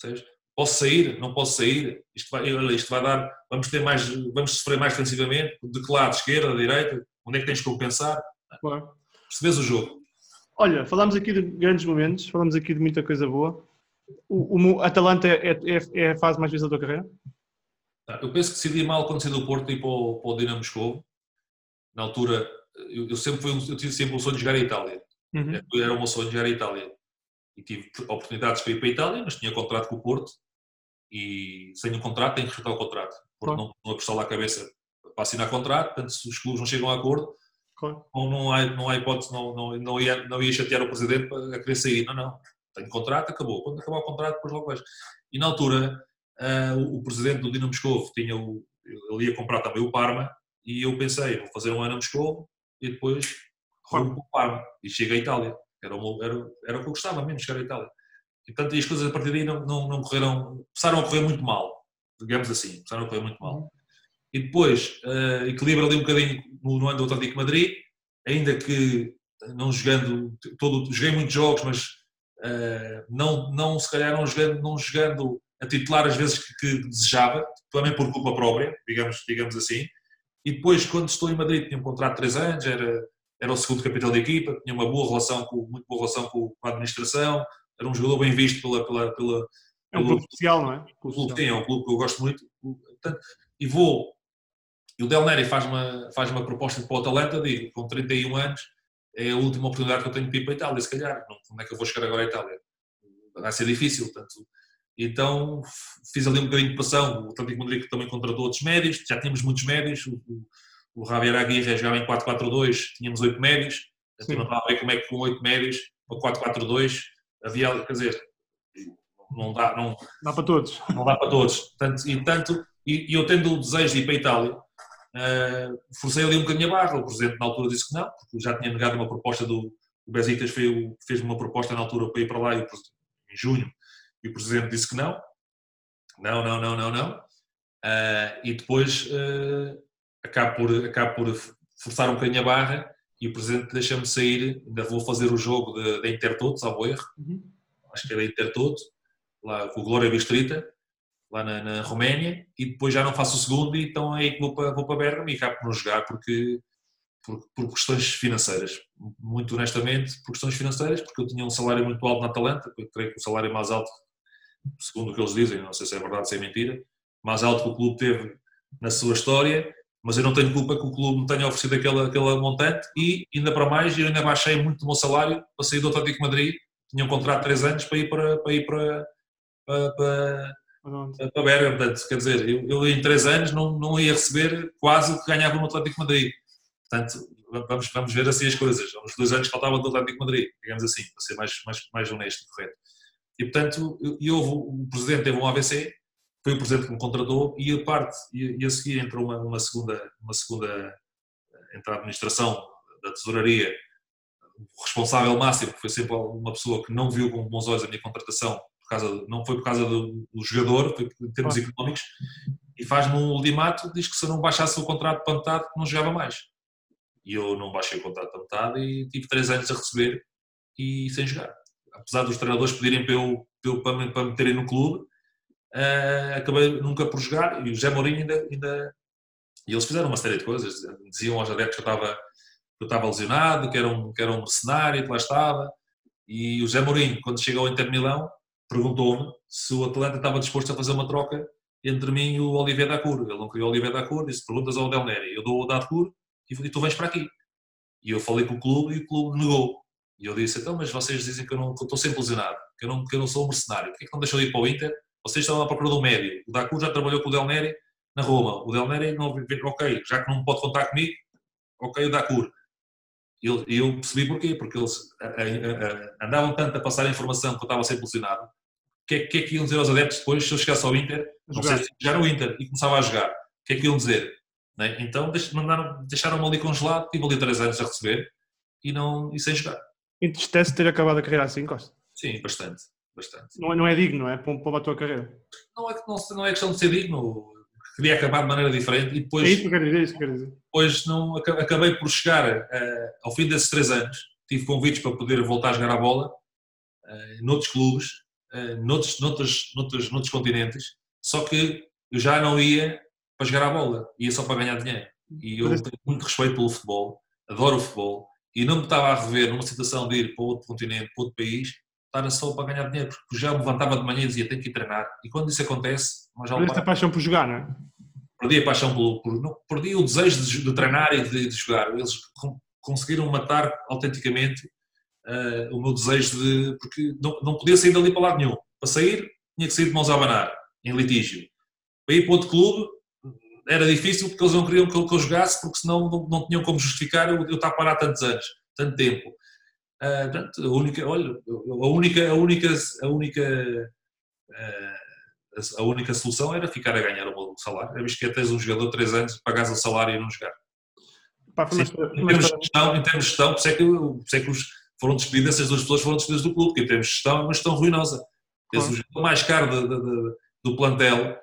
Seja, posso sair? Não posso sair? Isto vai, isto vai dar, vamos ter mais, vamos sofrer mais defensivamente? De que lado? Esquerda, direita? Onde é que tens que compensar? Claro. Percebes o jogo? Olha, falámos aqui de grandes momentos, falamos aqui de muita coisa boa. O, o Atalanta é, é, é, a fase mais vista da tua carreira? Eu penso que decidi mal quando saí do Porto e para o, para o Dinamo Moscou. Na altura, eu, eu sempre fui, eu tive sempre o sonho de jogar a Itália. Uhum. Era o meu sonho de jogar a Itália. E tive oportunidades para ir para a Itália, mas tinha contrato com o Porto. E sem o contrato, tenho que respeitar o contrato. Porto claro. não, não apostou lá a cabeça para assinar contrato, portanto, se os clubes não chegam a acordo, claro. não, não, há, não há hipótese, não, não, não, ia, não ia chatear o presidente para querer sair. Não, não. Tenho contrato, acabou. Quando acabar o contrato, depois logo vejo. E na altura, uh, o, o, presidente do Dinamo Moscovo tinha o, ele ia comprar também o Parma e eu pensei, vou fazer um ano a Moscovo e depois rumo para o Parma e chego à Itália. Era o, era, era o que eu gostava mesmo, chegar à Itália. E portanto as coisas a partir daí não, não, não correram, começaram a correr muito mal, digamos assim, começaram a correr muito mal. E depois uh, equilibra ali um bocadinho no, no ano do Atlético Madrid, ainda que não jogando, todo, joguei muitos jogos, mas uh, não, não, se calhar não jogando, não jogando a titular as vezes que, que desejava, também por culpa própria, digamos, digamos assim. E depois, quando estou em Madrid, tinha um contrato de 3 anos, era, era o segundo capitão da equipa, tinha uma boa relação com, muito boa relação com a administração, era um jogador bem visto pela. pela, pela é um clube especial, não é? O clube tem, é um clube que eu gosto muito. Portanto, e vou. E o Del Neri faz uma, faz uma proposta para o Atalanta, digo, com 31 anos, é a última oportunidade que eu tenho de ir para a Itália, se calhar. Não, como é que eu vou chegar agora à Itália? Vai ser difícil, portanto. Então fiz ali um bocadinho de passão. O Atlético Madrid também contratou outros médios, já tínhamos muitos médios. O, o Javier Aguirre jogava em 4-4-2, tínhamos oito médios. Então não estava a ver como é que com oito médios para 4-4-2 havia, quer dizer, não dá, não dá para todos. Não dá para todos. Tanto, e, tanto, e, e eu tendo o desejo de ir para a Itália, uh, forcei ali um bocadinho a barra. O presidente na altura disse que não, porque já tinha negado uma proposta do. O Besiktas fez, fez uma proposta na altura para ir para lá, em junho, e o presidente disse que não. Não, não, não, não, não. Uh, e depois uh, acabo, por, acabo por forçar um bocadinho a barra e o presidente deixa-me sair, ainda vou fazer o jogo da Intertoto, salvo erro, uhum. acho que é da Intertoto, lá com o Glória Bistrita, lá na, na, Roménia, e depois já não faço o segundo, e então é aí que vou para, vou para Bergamo e acabo por não jogar porque, por, por, questões financeiras. Muito honestamente, por questões financeiras, porque eu tinha um salário muito alto na Atalanta, eu creio que o salário mais alto, segundo o que eles dizem, não sei se é verdade ou se é mentira, mais alto que o clube teve na sua história, mas eu não tenho culpa que o clube me tenha oferecido aquela, aquela montante e ainda para mais, eu ainda baixei muito o meu salário para sair do Atlético Madrid, tinha um contrato de 3 anos para ir para, para ir para, para, para, para Berga, portanto, quer dizer, eu, eu, em 3 anos não, não ia receber quase o que ganhava no Atlético Madrid, portanto, vamos, vamos ver assim as coisas, uns dois anos faltava do Atlético Madrid, digamos assim, para ser mais, mais, mais honesto e correto. E portanto, e houve, o presidente teve um AVC, foi o presidente que me contratou e a parte, e, a seguir entrou uma, uma, segunda, uma segunda, eh, entra a administração da tesouraria, o responsável máximo, que foi sempre uma pessoa que não viu com bons olhos a minha contratação, por causa, não foi por causa do, do jogador, foi em termos ah. económicos, e faz-me um ultimato, diz que se eu não baixasse o contrato para metade, não jogava mais. E eu não baixei o contrato para metade e tive três anos a receber e sem jogar. Apesar dos treinadores pedirem para, eu, para, me, para me terem no clube, uh, acabei nunca por jogar e o José Mourinho ainda, ainda, e eles fizeram uma série de coisas, diziam aos adeptos que eu estava, que eu estava lesionado, que era, um, que era um mercenário, que lá estava, e o José Mourinho, quando chegou ao Inter Milão, perguntou-me se o Atlanta estava disposto a fazer uma troca entre mim e o Olivier Dacour. Ele não queria o Olivier Dacour, disse, perguntas ao Del Neri, eu dou o Dacour e tu vens para aqui. E eu falei com o clube e o clube negou. E eu disse, então, mas vocês dizem que eu, não, que eu estou sempre lesionado, que eu, não, que eu não sou um mercenário, por que é que não deixou de ir para o Inter vocês estão à procura do médio. O Dacu já trabalhou com o Del Neri na Roma. O Del Neri, não, ok, já que não pode contar comigo, ok, o Dacur. E eu, eu, percebi porquê, porque eles a, a, a, andavam tanto a passar a informação que eu estava sempre lesionado. O que, é, que é que iam dizer aos adeptos depois se eu chegasse ao Inter? Não sei se jogar o Inter e começava a jogar. O que é que iam dizer? É? Então deixaram-me ali congelado, tive ali 3 anos a receber e, não, e sem jogar. Entristece ter acabado a carreira assim, Costa? Sim, bastante bastante. Não, é, não é digno, não é? Para, a tua carreira. Não é, não, não é questão de ser digno. Queria acabar de maneira diferente e depois. É isso que eu quero dizer, é isso que eu quero dizer. Depois não, acabei por chegar uh, ao fim desses três anos. Tive convites para poder voltar a jogar a bola uh, noutros clubes, uh, noutros, noutros, noutros, noutros continentes. Só que eu já não ia para jogar a bola, ia só para ganhar dinheiro. E eu tenho muito respeito pelo futebol, adoro o futebol, e não me estava a rever numa situação de ir para outro continente, para outro país, estar só para ganhar dinheiro, porque já me levantava de manhã e dizia tenho que ir treinar. E quando isso acontece, mas já Perdeste a paixão por jogar, não é? Perdi a paixão por, por não, perdi o desejo de, de treinar e de, de, jogar. Eles conseguiram matar autenticamente uh, o meu desejo de. porque não, não podia sair dali para lado nenhum. Para sair, tinha que sair de mãos a abanar, em litígio. Para ir para outro clube, era difícil porque eles não queriam que eu, que eu jogasse, porque senão não, não tinham como justificar eu, eu estar parado tantos anos, tanto tempo. Uh, portanto, a única, olha, a única, a única, a única, uh, a única solução era ficar a ganhar o salário. É visto que tens um jogador de 3 anos, pagas o salário e não jogar. Pá, Sim, em, termos de gestão, em termos de gestão, por isso é que, por isso é que os, foram despedidas, essas duas pessoas foram despedidas do clube, porque em termos de gestão é uma gestão ruinosa. Tens o jogador mais caro de, de, de, do plantel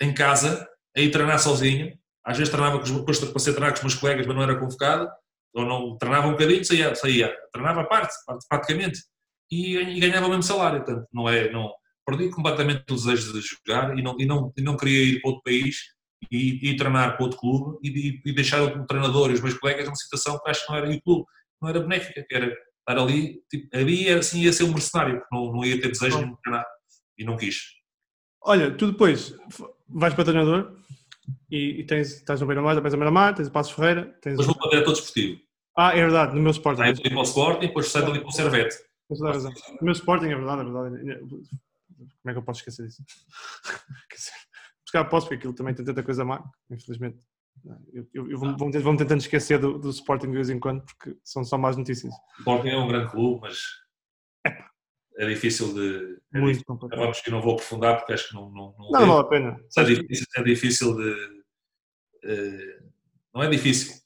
em casa, a ir treinar sozinho, às vezes treinava com os, para ser treinar com os meus colegas, mas não era convocado, ou não treinava um bocadinho, saía, saía. Treinava a parte, praticamente, e, e, ganhava o mesmo salário. Portanto, não é, não, perdi completamente o desejo de jogar e não, e não, e não queria ir para outro país e, e treinar para outro clube e, e, deixar o treinador e os meus colegas numa situação que acho que não era, e o clube não era benéfica, que era estar ali, tipo, ali assim ia ser um mercenário, não, não ia ter desejo de treinar. E não quis. Olha, tu depois vais para treinador, e, e tens, estás no Beira-Mar, tens a Beira-Mar, tens o Passos Ferreira. Tens Depois vou para o diretor desportivo. Ah, é verdade, no meu Sporting. Sai para o Sporting, depois sai ali para o Servete. Tens toda a razão. No meu Sporting, é verdade, é verdade. Como é que eu posso esquecer disso? Buscar posso, porque aquilo também tem tanta coisa má, infelizmente. Eu, eu, eu vou-me vou tentando esquecer do, do, Sporting de vez em quando, porque são só más notícias. O Sporting é um grande clube, mas é difícil de. É Muito difícil. Acho que não vou aprofundar porque acho que não. Não, não, não vale a pena. É difícil, é difícil de. Uh, não é difícil.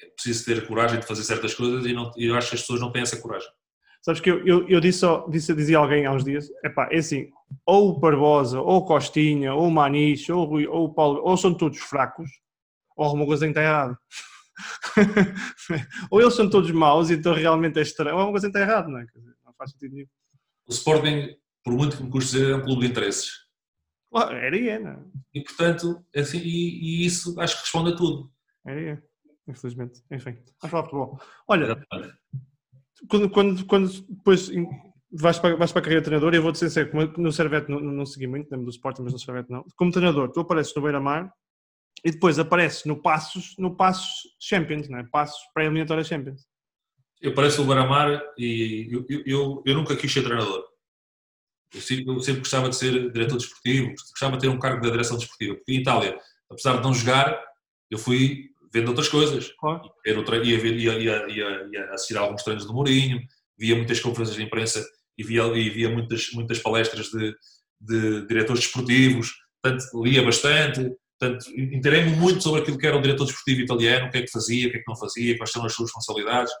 É preciso ter coragem de fazer certas coisas e, não, e eu acho que as pessoas não têm essa coragem. Sabes que eu, eu, eu disse, só, disse, dizia alguém há uns dias, epá, é assim, ou o Barbosa, ou o Costinha, ou o Maniche, ou o, Rui, ou o Paulo, ou são todos fracos, ou alguma coisa está errada. ou eles são todos maus e então realmente é estranho, ou alguma coisa está errada, não é? Não faz sentido nenhum. O Sporting, por muito que me custe dizer, é um clube de interesses. Claro, era e é, não é? E portanto, assim, e, e isso acho que responde a tudo. Era e é, infelizmente. Enfim, vamos falar futebol. Olha, quando, quando, quando depois vais para, vais para a carreira de treinador, eu vou-te sincero, como no Servete não, não segui muito, lembro do Sporting, mas no Servete não. Como treinador, tu apareces no Beira-Mar e depois apareces no Passos, no Passos Champions, não é? Passos pré-eliminatória Champions. Eu apareço no Beira-Mar e eu, eu, eu, eu, nunca quis ser treinador. Eu sempre, eu sempre, gostava de ser diretor desportivo, gostava de ter um cargo da direção desportiva, porque em Itália, apesar de não jogar, eu fui vendo outras coisas. Claro. Ia, ver, ia, ia, ia, ia assistir a alguns treinos do Mourinho, via muitas conferências de imprensa e via, e via muitas, muitas palestras de, de diretores desportivos, portanto, lia bastante, portanto, interei-me muito sobre aquilo que era o diretor desportivo italiano, o que é que fazia, o que é que não fazia, quais são as suas responsabilidades,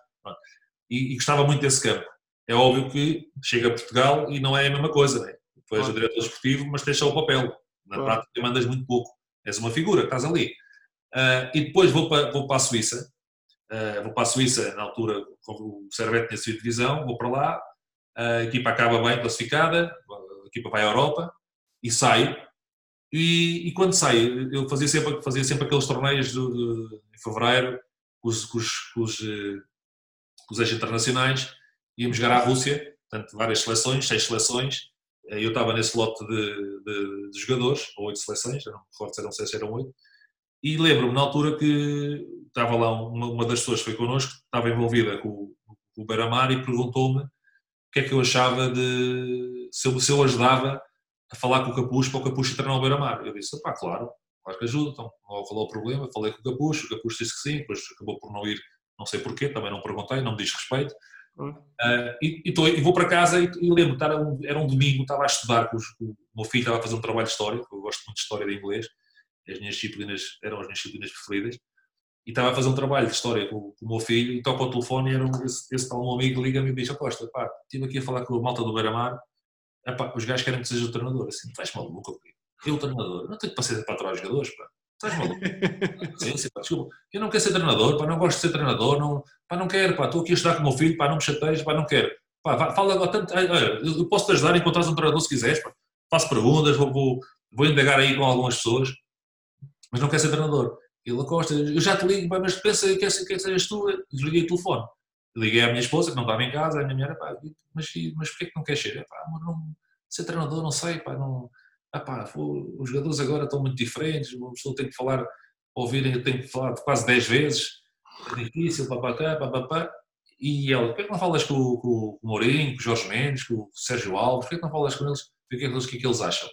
e, e, gostava muito desse campo. É óbvio que chega a Portugal e não é a mesma coisa, né? Tu és o diretor desportivo, mas tens só o papel. Na claro. prática mandas muito pouco. És uma figura, estás ali. Uh, e depois vou para, vou para a Suíça, uh, vou para a Suíça na altura, o Servete tinha sido divisão, vou para lá, a equipa acaba bem classificada, a equipa vai à Europa e sai. E, e quando sai, eu fazia sempre, fazia sempre aqueles torneios de, de, em fevereiro com os, com os, com os, eh, com os ex-internacionais, íamos jogar à Rússia, portanto, várias seleções, seis seleções. Eu estava nesse lote de, de, de jogadores, ou oito seleções, não me recordo se eram seis, eram oito e lembro-me na altura que estava lá uma, uma das pessoas que foi connosco, estava envolvida com, com o Beira-Mar e perguntou-me o que é que eu achava de. se eu, se eu ajudava a falar com o Capucho para o Capucho treinar o Beira-Mar. Eu disse, pá, claro, claro que ajuda, então não falou o problema, falei com o Capucho, o Capucho disse que sim, depois acabou por não ir, não sei porquê, também não perguntei, não me diz respeito. Uh, e, e, tô, e, vou para casa e, e lembro, era um, era um domingo, estava a estudar, com, os, com o meu filho estava a fazer um trabalho de história, eu gosto muito de história de inglês, as minhas disciplinas eram as minhas disciplinas preferidas, e estava a fazer um trabalho de história com, com o meu filho, e toca o telefone e era um, esse, esse tal meu amigo liga-me e diz, Costa, pá, estive aqui a falar com a malta do Beira-Mar, os gajos querem que seja o treinador, assim, estás maluco, eu treinador, não tenho paciência para aturar os jogadores, pá. Estás maluco? Paciência, pá, desculpa. Eu não quero ser treinador, pá, não gosto de ser treinador, não, pá, não quero, pá, estou aqui a estudar com o meu filho, pá, não me chateias, pá, não quero. Pá, fala agora tanto, eu posso te ajudar a encontrar um treinador se quiseres, pá. Faço perguntas, vou, vou, vou indagar aí com algumas pessoas mas não quer ser treinador. Ele Costa, eu já te ligo, mas pensa que quer sejas tu, desliguei o telefone. Liguei à minha esposa, que não estava em casa, a minha mulher, pá, mas, mas porquê que não quer ser? Pá, não, ser treinador, não sei, pá, não, pá, os jogadores agora estão muito diferentes, uma pessoa tem que falar, ouvirem, eu tenho que falar quase 10 vezes, é difícil, papapá, papapá. E ela, porquê que não falas com, com, com o Mourinho, com o Jorge Mendes, com o Sérgio Alves, porquê que não falas com eles, o que é que que é eles acham?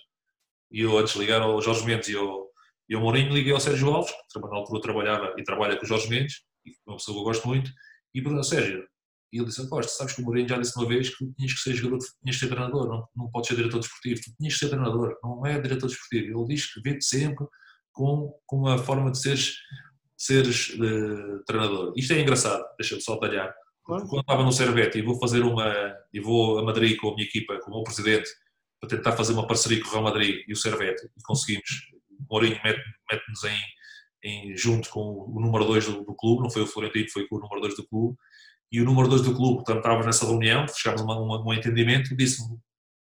E eu antes de ligar ao Jorge Mendes e ao, e ao Mourinho liguei ao Sérgio Alves, que na altura trabalhava e trabalha com o Jorge Mendes, e uma pessoa que eu gosto muito, e perguntou, Sérgio, e ele disse, Costa, sabes que o Mourinho já disse uma vez que tinhas que ser jogador, tinhas que ser treinador, não, não podes ser diretor desportivo, tu tinhas que ser treinador, não é diretor desportivo. Ele diz que vê-te sempre com, com a forma de seres, seres uh, treinador. Isto é engraçado, deixa-me só talhar. Claro. Quando estava no Servete e vou fazer uma, e vou a Madrid com a minha equipa, com o meu presidente, para tentar fazer uma parceria com o Real Madrid e o Servete, e conseguimos Mourinho mete-nos em, em, junto com o número 2 do, do, clube, não foi o Florentino, foi com o número 2 do clube, e o número 2 do clube, portanto, estávamos nessa reunião, chegámos a um entendimento e disse-me,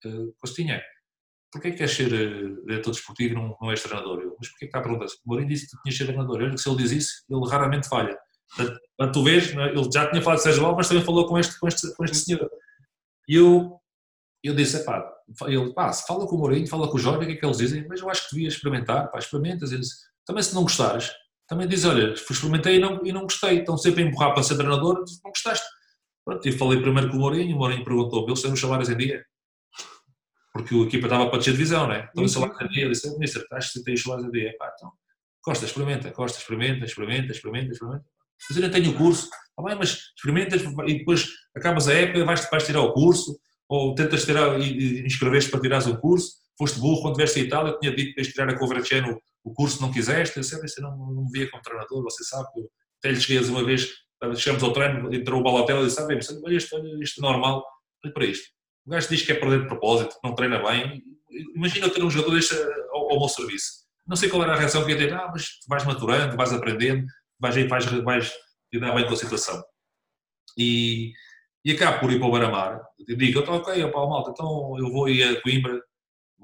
uh, Costinha, porquê que queres ser uh, diretor desportivo e não, não és treinador? Eu, mas porquê que está a perguntar? O Mourinho disse que de ser treinador. Eu, se ele diz isso, ele raramente falha. Portanto, tu vês, é? ele já tinha falado de Sérgio Alves, mas também falou com este, com este, com este senhor. E eu, eu disse, pá, ele, pá, fala com o Mourinho, fala com o Jorge, o que é que eles dizem? Mas eu acho que devia experimentar, pá, experimentas. Eles, também se não gostares, também diz, olha, experimentei e não, e não gostei, estão sempre a empurrar para ser treinador, não gostaste. Pronto, e falei primeiro com o Mourinho, o Mourinho perguntou-me, eles têm os salários em dia? Porque a equipa estava para descer divisão, né? Então, os salários em dia, ele disse, ministro, estás que tem os salários em dia? Pá, então, Costa, experimenta, Costa, experimenta, experimenta, experimenta, experimenta. Mas eu não tenho o curso. Ah, bem, mas experimentas e depois acabas a época, vais, vais tirar o curso, ou tentas tirar e inscreveste para tirares um curso, foste burro quando vieste a Itália, eu tinha dito que tirar a Coverciano o curso não quiseste, eu sempre não, não me via como treinador, você sabe, eu até lhe cheguei uma vez, chegamos ao treino, entrou o Balotelli e disse, ah, bem, isto, isto é normal, olha para isto. O gajo diz que é perder de propósito, que não treina bem. Imagina ter um jogador deste ao, ao meu serviço. Não sei qual era a reação que ia ter. Ah, mas tu vais maturando, vais aprendendo, vais, vais, vais lidar bem com a situação. E, e acabo por ir para o Baramar. Digo, então, ok, opa, malta, então eu vou ir a Coimbra,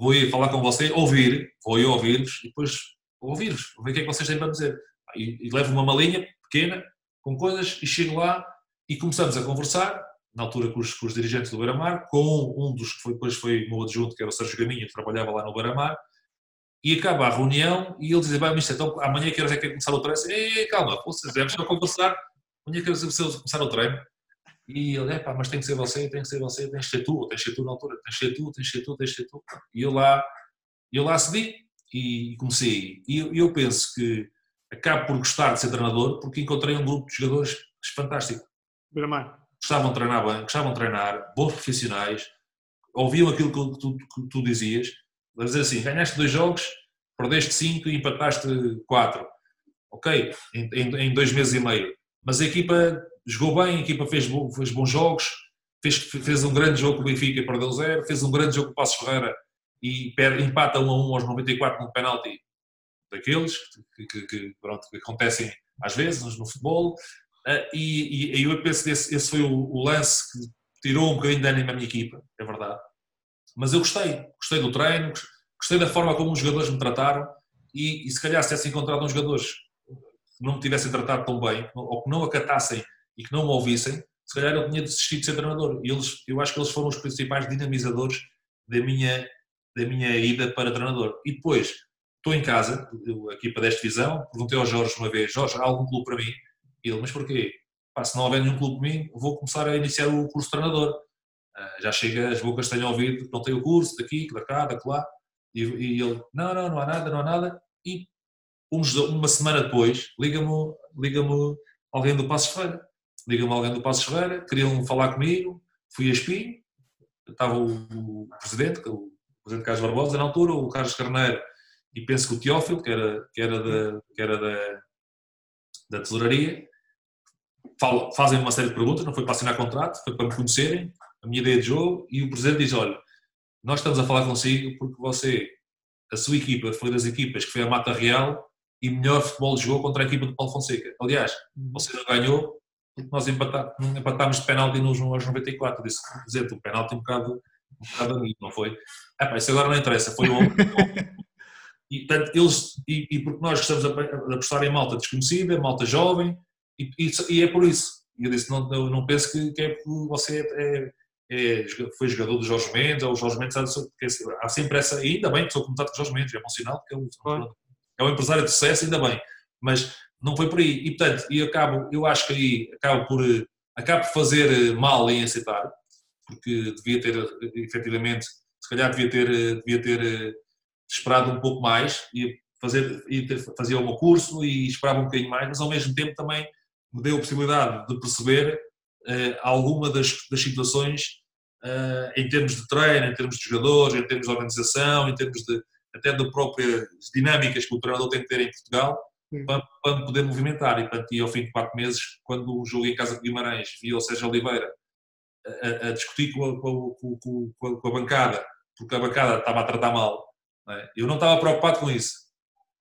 vou ir falar com você, ouvir, vou ir ouvir-vos e depois ouvir-vos, ver o que é que vocês têm para dizer. E, e levo uma malinha pequena com coisas e chego lá e começamos a conversar, na altura com os, com os dirigentes do Beira-Mar, com um dos que foi, depois foi meu adjunto, que era o Sérgio Gaminho, que trabalhava lá no Beira-Mar, e acaba a reunião e ele diz, bem, mister, então amanhã que horas é que é começar o treino? Ei, calma, vocês devem estar a conversar, amanhã que horas é começar o treino? E ele, é pá, mas tem que ser você, tem que ser você, tens que ser tu, tens que ser tu na altura, tens que ser tu, tens que ser tu, tens que ser tu. E eu lá, eu lá cedi e comecei. E eu, eu penso que acabo por gostar de ser treinador porque encontrei um grupo de jogadores fantástico. Gostavam de treinar bem, gostavam de treinar, bons profissionais, ouviam aquilo que tu, que tu dizias, a dizer assim, ganhaste dois jogos, perdeste cinco e empataste quatro. Ok, em, em, em dois meses e meio. Mas a equipa jogou bem, a equipa fez, fez bons jogos, fez, fez um grande jogo com o Benfica perdeu zero, fez um grande jogo com o Passos Ferreira e perde, empata 1 a 1 aos 94 no penalti daqueles que, que, que, pronto, que acontecem às vezes no futebol. Uh, e, e, eu penso que esse, esse foi o, o, lance que tirou um bocadinho de ânimo à minha equipa, é verdade. Mas eu gostei, gostei do treino, gostei da forma como os jogadores me trataram e, e se calhar se tivesse encontrado uns jogadores que não me tivessem tratado tão bem ou que não acatassem e que não me ouvissem, se calhar eu tinha desistido de ser treinador. E eles, eu acho que eles foram os principais dinamizadores da minha, da minha ida para treinador. E depois, estou em casa, aqui para 10 divisão, perguntei ao Jorge uma vez, Jorge, há algum clube para mim? E ele, mas porquê? Pá, se não houver nenhum clube para mim, vou começar a iniciar o curso de treinador. Uh, já chega, as bocas tenho ouvido, não tenho o curso, daqui, da cá, da lá. E, e ele, não, não, não há nada, não há nada. E uma semana depois, liga-me liga alguém do Passos Ferreira liga-me alguém do Passos Ferreira, queriam falar comigo, fui a Espinho, estava o, presidente, o presidente Carlos Barbosa na altura, o Carlos Carneiro e penso que o Teófilo, que era, que era, da, que era da, da tesouraria, fazem uma série de perguntas, não foi para assinar contrato, foi para me conhecerem, a minha ideia de jogo, e o presidente diz, olha, nós estamos a falar consigo porque você, a sua equipa, foi das equipas que foi a Mata Real e melhor futebol jogou contra a equipa do Paulo Fonseca. Aliás, você não ganhou nós empatámos, empatámos de penalti nos, aos 94. Disse, dizer, o penalti um bocado, um bocado amigo, não foi? É, pá, isso agora não interessa, foi o e, portanto, eles, e, e, porque nós estamos a, a apostar em malta desconhecida, malta jovem, e, e, e é por isso. E eu disse, não, não, não penso que, que, é porque você é, é, foi jogador do Jorge Mendes, ou o Jorge Mendes, há sempre essa, ainda bem que sou contato com o Jorge Mendes, é um sinal, porque é um, é um empresário de sucesso, ainda bem, mas não foi por aí. E portanto, e acabo, eu acho que aí acabo por, acabo por fazer eh, mal em aceitar, porque devia ter, efetivamente, se calhar devia ter, eh, devia ter eh, esperado um pouco mais e fazer, e fazia o meu curso e esperava um bocadinho mais, mas ao mesmo tempo também me deu a possibilidade de perceber alguma das, das situações em termos de treino, em termos de jogadores, em termos de organização, em termos de até de próprias dinâmicas que o treinador tem que ter em Portugal, para, para poder movimentar. E, portanto, e ao fim de quatro meses, quando o jogo em casa de Guimarães via o Sérgio Oliveira a, a discutir com a, com, com, com a, bancada, porque a bancada estava a tratar mal, não é? eu não estava preocupado com isso.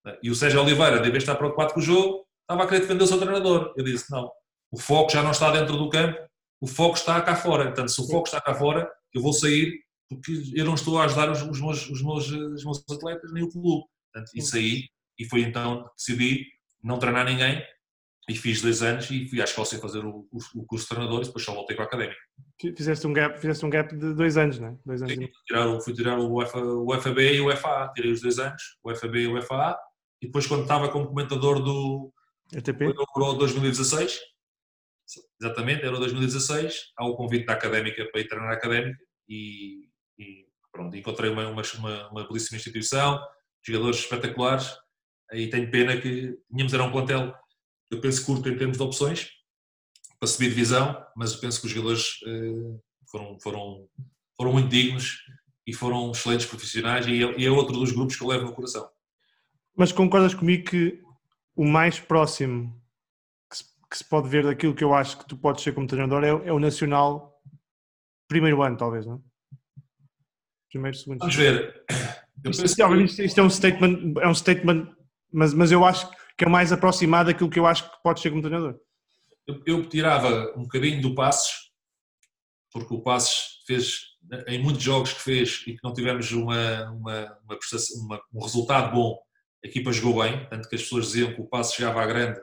É? E o Sérgio Oliveira, de vez de estar preocupado com o jogo, estava a querer defender o seu treinador. Eu disse: não, o foco já não está dentro do campo, o foco está cá fora. Portanto, se o foco está cá fora, eu vou sair porque eu não estou a ajudar os, os, meus, os, meus, os meus atletas nem o clube. Portanto, isso aí e foi então que decidi não treinar ninguém e fiz dois anos e fui à escola sem fazer o, o, o curso de treinador e depois só voltei com a académica. Fizeste um gap, fizeste um gap de dois anos, não é? Dois anos Sim, fui tirar, fui tirar o, UFA, o FAB e o FAA, tirei os dois anos, o FAB e o FAA, e depois quando estava como comentador do ETP? Euro 2016, exatamente, era 2016, há o convite da académica para ir treinar a académica e, e pronto, encontrei uma, uma, uma belíssima instituição, jogadores espetaculares, aí tenho pena que tínhamos era um plantel, eu penso curto em termos de opções, para subir divisão, mas eu penso que os jogadores uh, foram, foram, foram muito dignos e foram excelentes profissionais e é, e é outro dos grupos que eu levo no coração. Mas concordas comigo que o mais próximo que se, que se, pode ver daquilo que eu acho que tu podes ser como treinador é, é o Nacional primeiro ano, talvez, não? Primeiro, segundo. Vamos ver. Isto, isto, isto, é um statement, é um statement mas, mas eu acho que é mais aproximado daquilo que eu acho que pode ser como treinador. Eu, eu tirava um bocadinho do Passos, porque o Passos fez, em muitos jogos que fez e que não tivemos uma, uma, uma, uma um resultado bom, a equipa jogou bem, tanto que as pessoas diziam que o Passos chegava à grande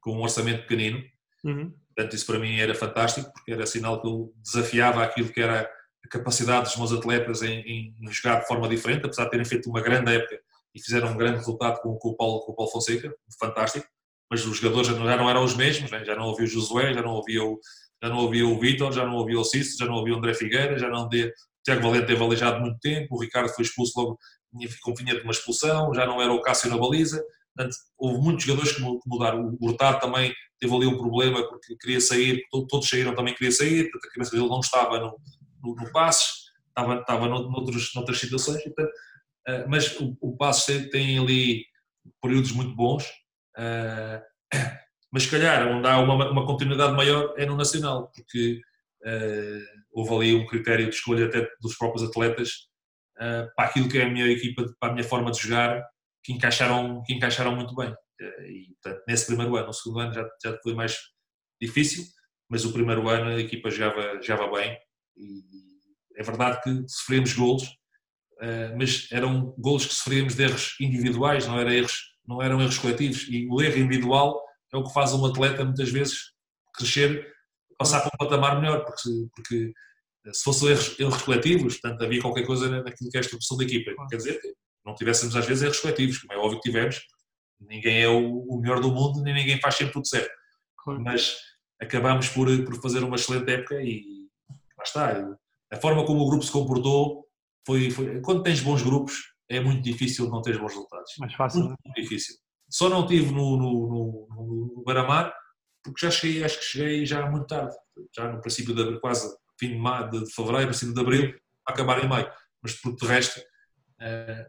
com um orçamento pequenino. Uhum. Portanto, isso para mim era fantástico, porque era sinal que eu desafiava aquilo que era a capacidade dos meus atletas em, em, jogar de forma diferente, apesar de terem feito uma grande época e fizeram um grande resultado com, com, o, Paulo, com o Paulo Fonseca, fantástico, mas os jogadores já não, já não eram os mesmos, né? já não havia o Josué, já não havia o, já não havia o Vitor, já não havia o Cícero, já não havia o André Figueira, já não havia... O Tiago Valente teve aleijado muito tempo, o Ricardo foi expulso logo, vinha de uma expulsão, já não era o Cássio na baliza, portanto, houve muitos jogadores que mudaram. O Hurtado também teve ali um problema porque queria sair, todos saíram também queria sair, portanto a cabeça dele não estava no, no, no passes, estava, estava noutros, noutras situações, portanto, mas o, o passes tem, ali períodos muito bons, uh, mas se calhar onde há uma, uma, continuidade maior é no Nacional, porque uh, houve ali um critério de escolha até dos próprios atletas para aquilo que é a minha equipa, para a minha forma de jogar, que encaixaram, que encaixaram muito bem. E, portanto, nesse primeiro ano, o segundo ano já, já foi mais difícil, mas o primeiro ano a equipa jogava, jogava bem. E é verdade que sofremos golos, mas eram golos que sofríamos de erros individuais, não, era erros, não eram erros coletivos. E o erro individual é o que faz um atleta muitas vezes crescer, passar para um patamar melhor, porque, porque eh, se fossem erros, erros coletivos, portanto havia qualquer coisa naquilo que é a estrutura da equipa. Quer dizer, não tivéssemos às vezes erros coletivos, como é óbvio que tivemos, ninguém é o, melhor do mundo, nem ninguém faz sempre tudo certo. Mas acabamos por, por fazer uma excelente época e lá está a forma como o grupo se comportou foi, foi, quando tens bons grupos é muito difícil não ter bons resultados. Mais fácil. Muito, muito difícil. Só não tive no, no, no, no Baramar porque já cheguei, acho que cheguei já muito tarde, já no princípio de abril, quase fim de, maio, de fevereiro, princípio de abril, a acabar em maio. Mas por de resto, é,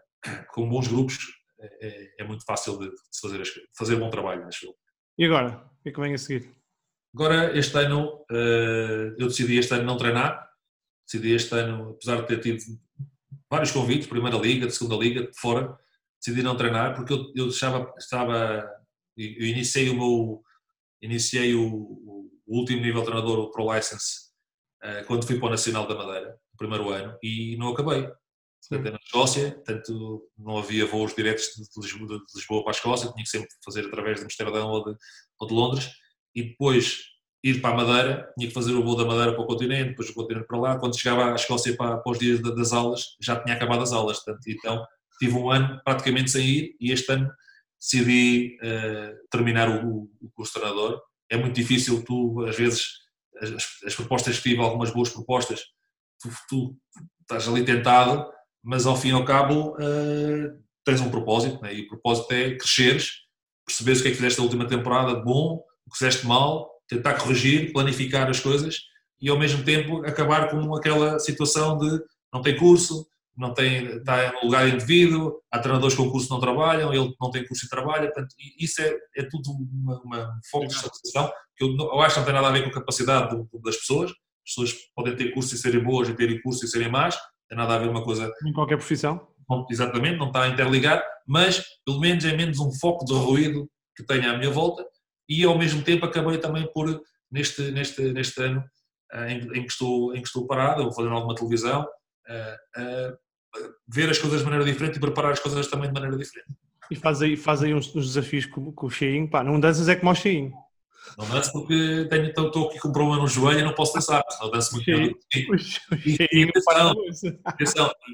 com bons grupos, é, é muito fácil de, fazer, fazer bom trabalho, acho. E agora? O que é que vem a seguir? Agora, este ano, eh, eu decidi este ano não treinar, decidi este ano, apesar de ter tido vários convites, Primeira Liga, de Segunda Liga, de fora, decidi não treinar porque eu, eu estava, estava eu iniciei o meu, iniciei o, o último nível de treinador, o Pro License, uh, quando fui para o Nacional da Madeira, no primeiro ano, e não acabei. Portanto, na Escócia, tanto não havia voos diretos de Lisboa, de Lisboa para a Escócia, tinha que sempre fazer através de Amsterdão ou de, ou de Londres, e depois ir para a Madeira, tinha que fazer o voo da Madeira para o continente, depois o continente para lá. Quando chegava à Escócia para, para os dias das aulas, já tinha acabado as aulas. Portanto, então tive um ano praticamente sem ir e este ano decidi uh, terminar o, o curso de treinador. É muito difícil, tu, às vezes, as, as propostas que tive, algumas boas propostas, tu, tu, estás ali tentado, mas ao fim e ao cabo uh, tens um propósito, né? e o propósito é cresceres, perceberes o que é que fizeste a última temporada de bom, o que fizeste mal, tentar corrigir, planificar as coisas e ao mesmo tempo acabar com aquela situação de não tem curso, não tem, está no lugar indevido, há treinadores com curso que não trabalham, ele não tem curso e trabalha, portanto, isso é, é tudo uma, uma um foco de estabilização que eu, eu, acho que não tem nada a ver com a capacidade das pessoas, as pessoas podem ter curso e serem boas e terem curso e serem más, tem nada a ver uma coisa... Em qualquer profissão. Não, exatamente, não está a interligar, mas pelo menos é menos um foco de ruído que tenha à minha volta e ao mesmo tempo acabei também por, neste, neste, neste ano eh, em, em, que estou, em que estou parado, vou fazer alguma televisão, uh, uh, ver as coisas de maneira diferente e preparar as coisas também de maneira diferente. E faz aí, faz aí uns, uns desafios com, com o Shein, pá, não danças é como o Shein. Não danço porque tenho, estou, estou aqui com um problema no joelho e não posso dançar, não danço muito. E, e,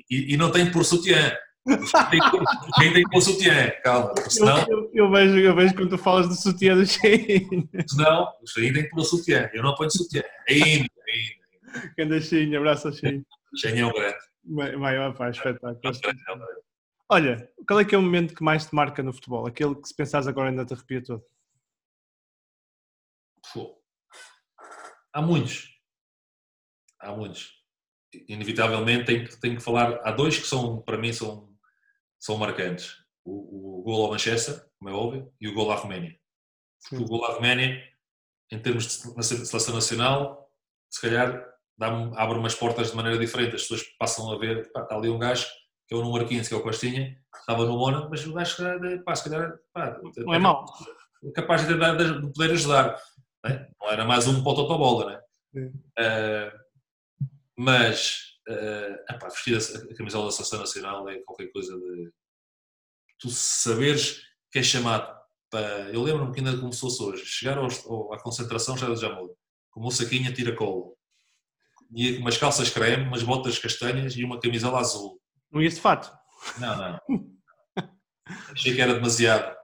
e, e, não tenho por sutiã. Quem tem que pôr sutiã, calma. Senão, eu, eu, eu, vejo, eu vejo quando tu falas do sutiã do Shein. Senão, o Shein tem que pôr sutiã. Eu não ponho sutiã. Ainda, ainda. Grande Shein, abraço ao Shein. Shein é um grande. Maior, pá, espetáculo. Olha, qual é que é o momento que mais te marca no futebol? Aquele que se pensares agora ainda te arrepia todo? Pô. Há muitos. Há muitos. Inevitavelmente tenho, tenho que falar. Há dois que são, para mim, são são marcantes. O, o gol ao Manchester, como é óbvio, e o gol à Roménia. Porque o gol à Roménia, em termos de seleção nacional, se calhar abre umas portas de maneira diferente. As pessoas passam a ver, pá, está ali um gajo que é o número 15, que é o Costinha, estava no Mona, mas o gajo, pá, se calhar, pá, não é mau. Capaz de, de, poder ajudar. Não, é? não, era mais um para o Totobola, não é? Uh, mas, uh, epá, vestir a, a camisola da Seleção Nacional é qualquer coisa de. Tu saberes que é chamado para. Eu lembro-me que ainda começou hoje, chegar aos, à concentração já de Jamor, com uma saquinha tira-colo, e umas calças creme, umas botas castanhas e uma camisola azul. Não ia de fato? Não, não. Achei que era demasiado.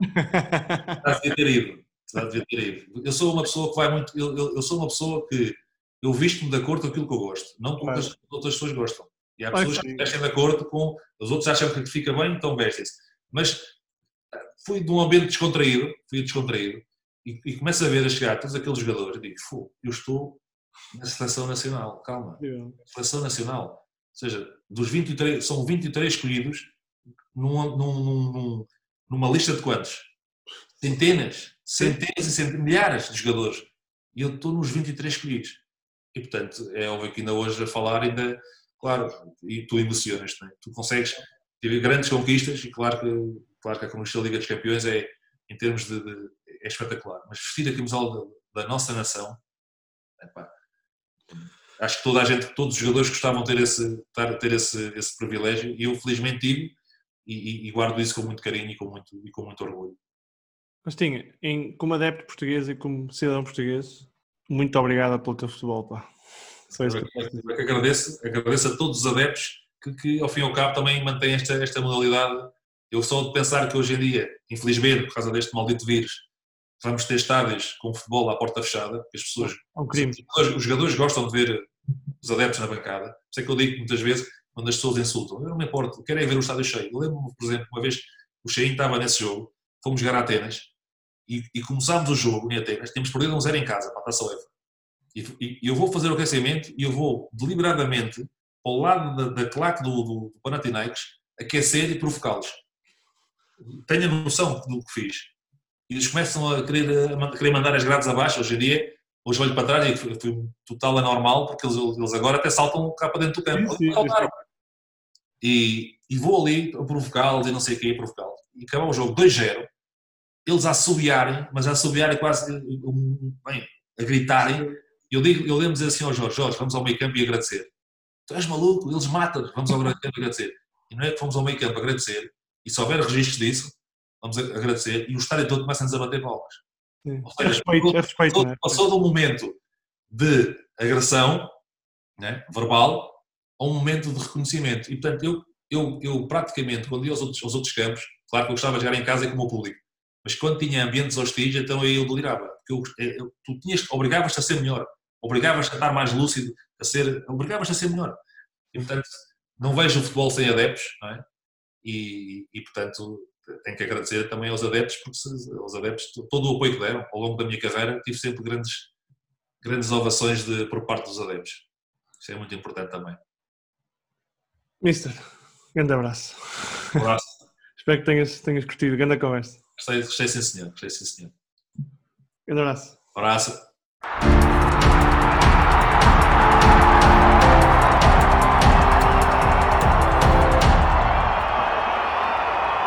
Já devia ter ido. Já devia ter ido. Eu sou uma pessoa que vai muito. Eu, eu, eu sou uma pessoa que eu visto-me de acordo com aquilo que eu gosto, não com o que as outras pessoas gostam. E há pessoas que vestem de acordo com. Os outros acham que fica bem, então vestem-se. Mas fui de um ambiente descontraído, fui descontraído, e, e começo a ver a chegar todos aqueles jogadores e digo, eu estou na seleção nacional, calma, seleção nacional. Ou seja, dos 23, são 23 escolhidos num, num, num, numa lista de quantos? Centenas, centenas e centenas, milhares de jogadores. E eu estou nos 23 escolhidos. E portanto, é óbvio que ainda hoje a falar ainda, claro, e tu emocionas, é? tu consegues ter grandes conquistas e claro que, claro que a conquista da Liga dos Campeões é, em termos de, de é espetacular, mas vestir a camisola da, da nossa nação, epá, acho que toda a gente, todos os jogadores gostavam de ter esse, ter esse, esse privilégio e eu felizmente tive e, e, guardo isso com muito carinho e com muito, e com muito orgulho. Costinha, em, como adepto português e como cidadão português, muito obrigado pelo teu futebol. Pá. Só isso que eu que agradeço, agradeço a todos os adeptos que, que, ao fim e ao cabo também mantêm esta, esta modalidade. Eu só de pensar que hoje em dia, infelizmente, por causa deste maldito vírus, vamos ter estádios com futebol à porta fechada, as pessoas, é um crime. os jogadores gostam de ver os adeptos na bancada. Por isso é que eu digo muitas vezes, quando as pessoas insultam, eu não me importo, querem ver o estádio cheio. Eu lembro-me, por exemplo, uma vez o Cheinho estava nesse jogo, fomos jogar a Atenas e, e começámos o jogo em Atenas, tínhamos perdido um zero em casa para a Taça UEFA. E, e, eu vou fazer o aquecimento e eu vou deliberadamente para o lado da, da claque do, do, do Panathinaikos aquecer e provocá-los. Tenho a noção do que fiz. E eles começam a querer, a querer mandar as grades abaixo. Hoje em dia, hoje olho para trás e foi total anormal, porque eles, eles agora até saltam cá para dentro do campo. Sim, sim, e, e, vou ali a provocá-los e não sei o que, a provocá-los. E acabou o jogo 2-0, eles a assobiarem, mas a assobiarem quase, bem, a gritarem. Eu, digo, eu lembro dizer assim ao Jorge, Jorge, vamos ao meio campo e agradecer. Tu és maluco, eles matam vamos ao meio campo agradecer. E não é que fomos ao meio campo agradecer, e se houver registros disso, vamos agradecer, e o estádio todo começa-nos a bater palmas. Ou seja, é respeito, é respeito, passou, é? passou de um momento de agressão né, verbal a um momento de reconhecimento. E, portanto, eu, eu, eu praticamente, quando ia aos outros, aos outros campos, claro que eu gostava de jogar em casa e como o público, mas quando tinha ambientes hostis, então aí eu delirava. Porque eu, eu, tu tinhas, obrigavas-te a ser melhor, obrigavas-te a estar mais lúcido, a ser, obrigavas-te a ser melhor. E, portanto, não vejo o futebol sem adeptos, não é? E, e, portanto, tenho que agradecer também aos adeptos, porque aos adeptos, todo o apoio que deram ao longo da minha carreira, tive sempre grandes, grandes ovações de, por parte dos adeptos. Isso é muito importante também. Mister, grande abraço. Um abraço. Espero que tenhas, tenhas curtido. Grande conversa. Gostei, gostei sim, senhor. Gostei sim, senhor. Grande abraço. Um abraço.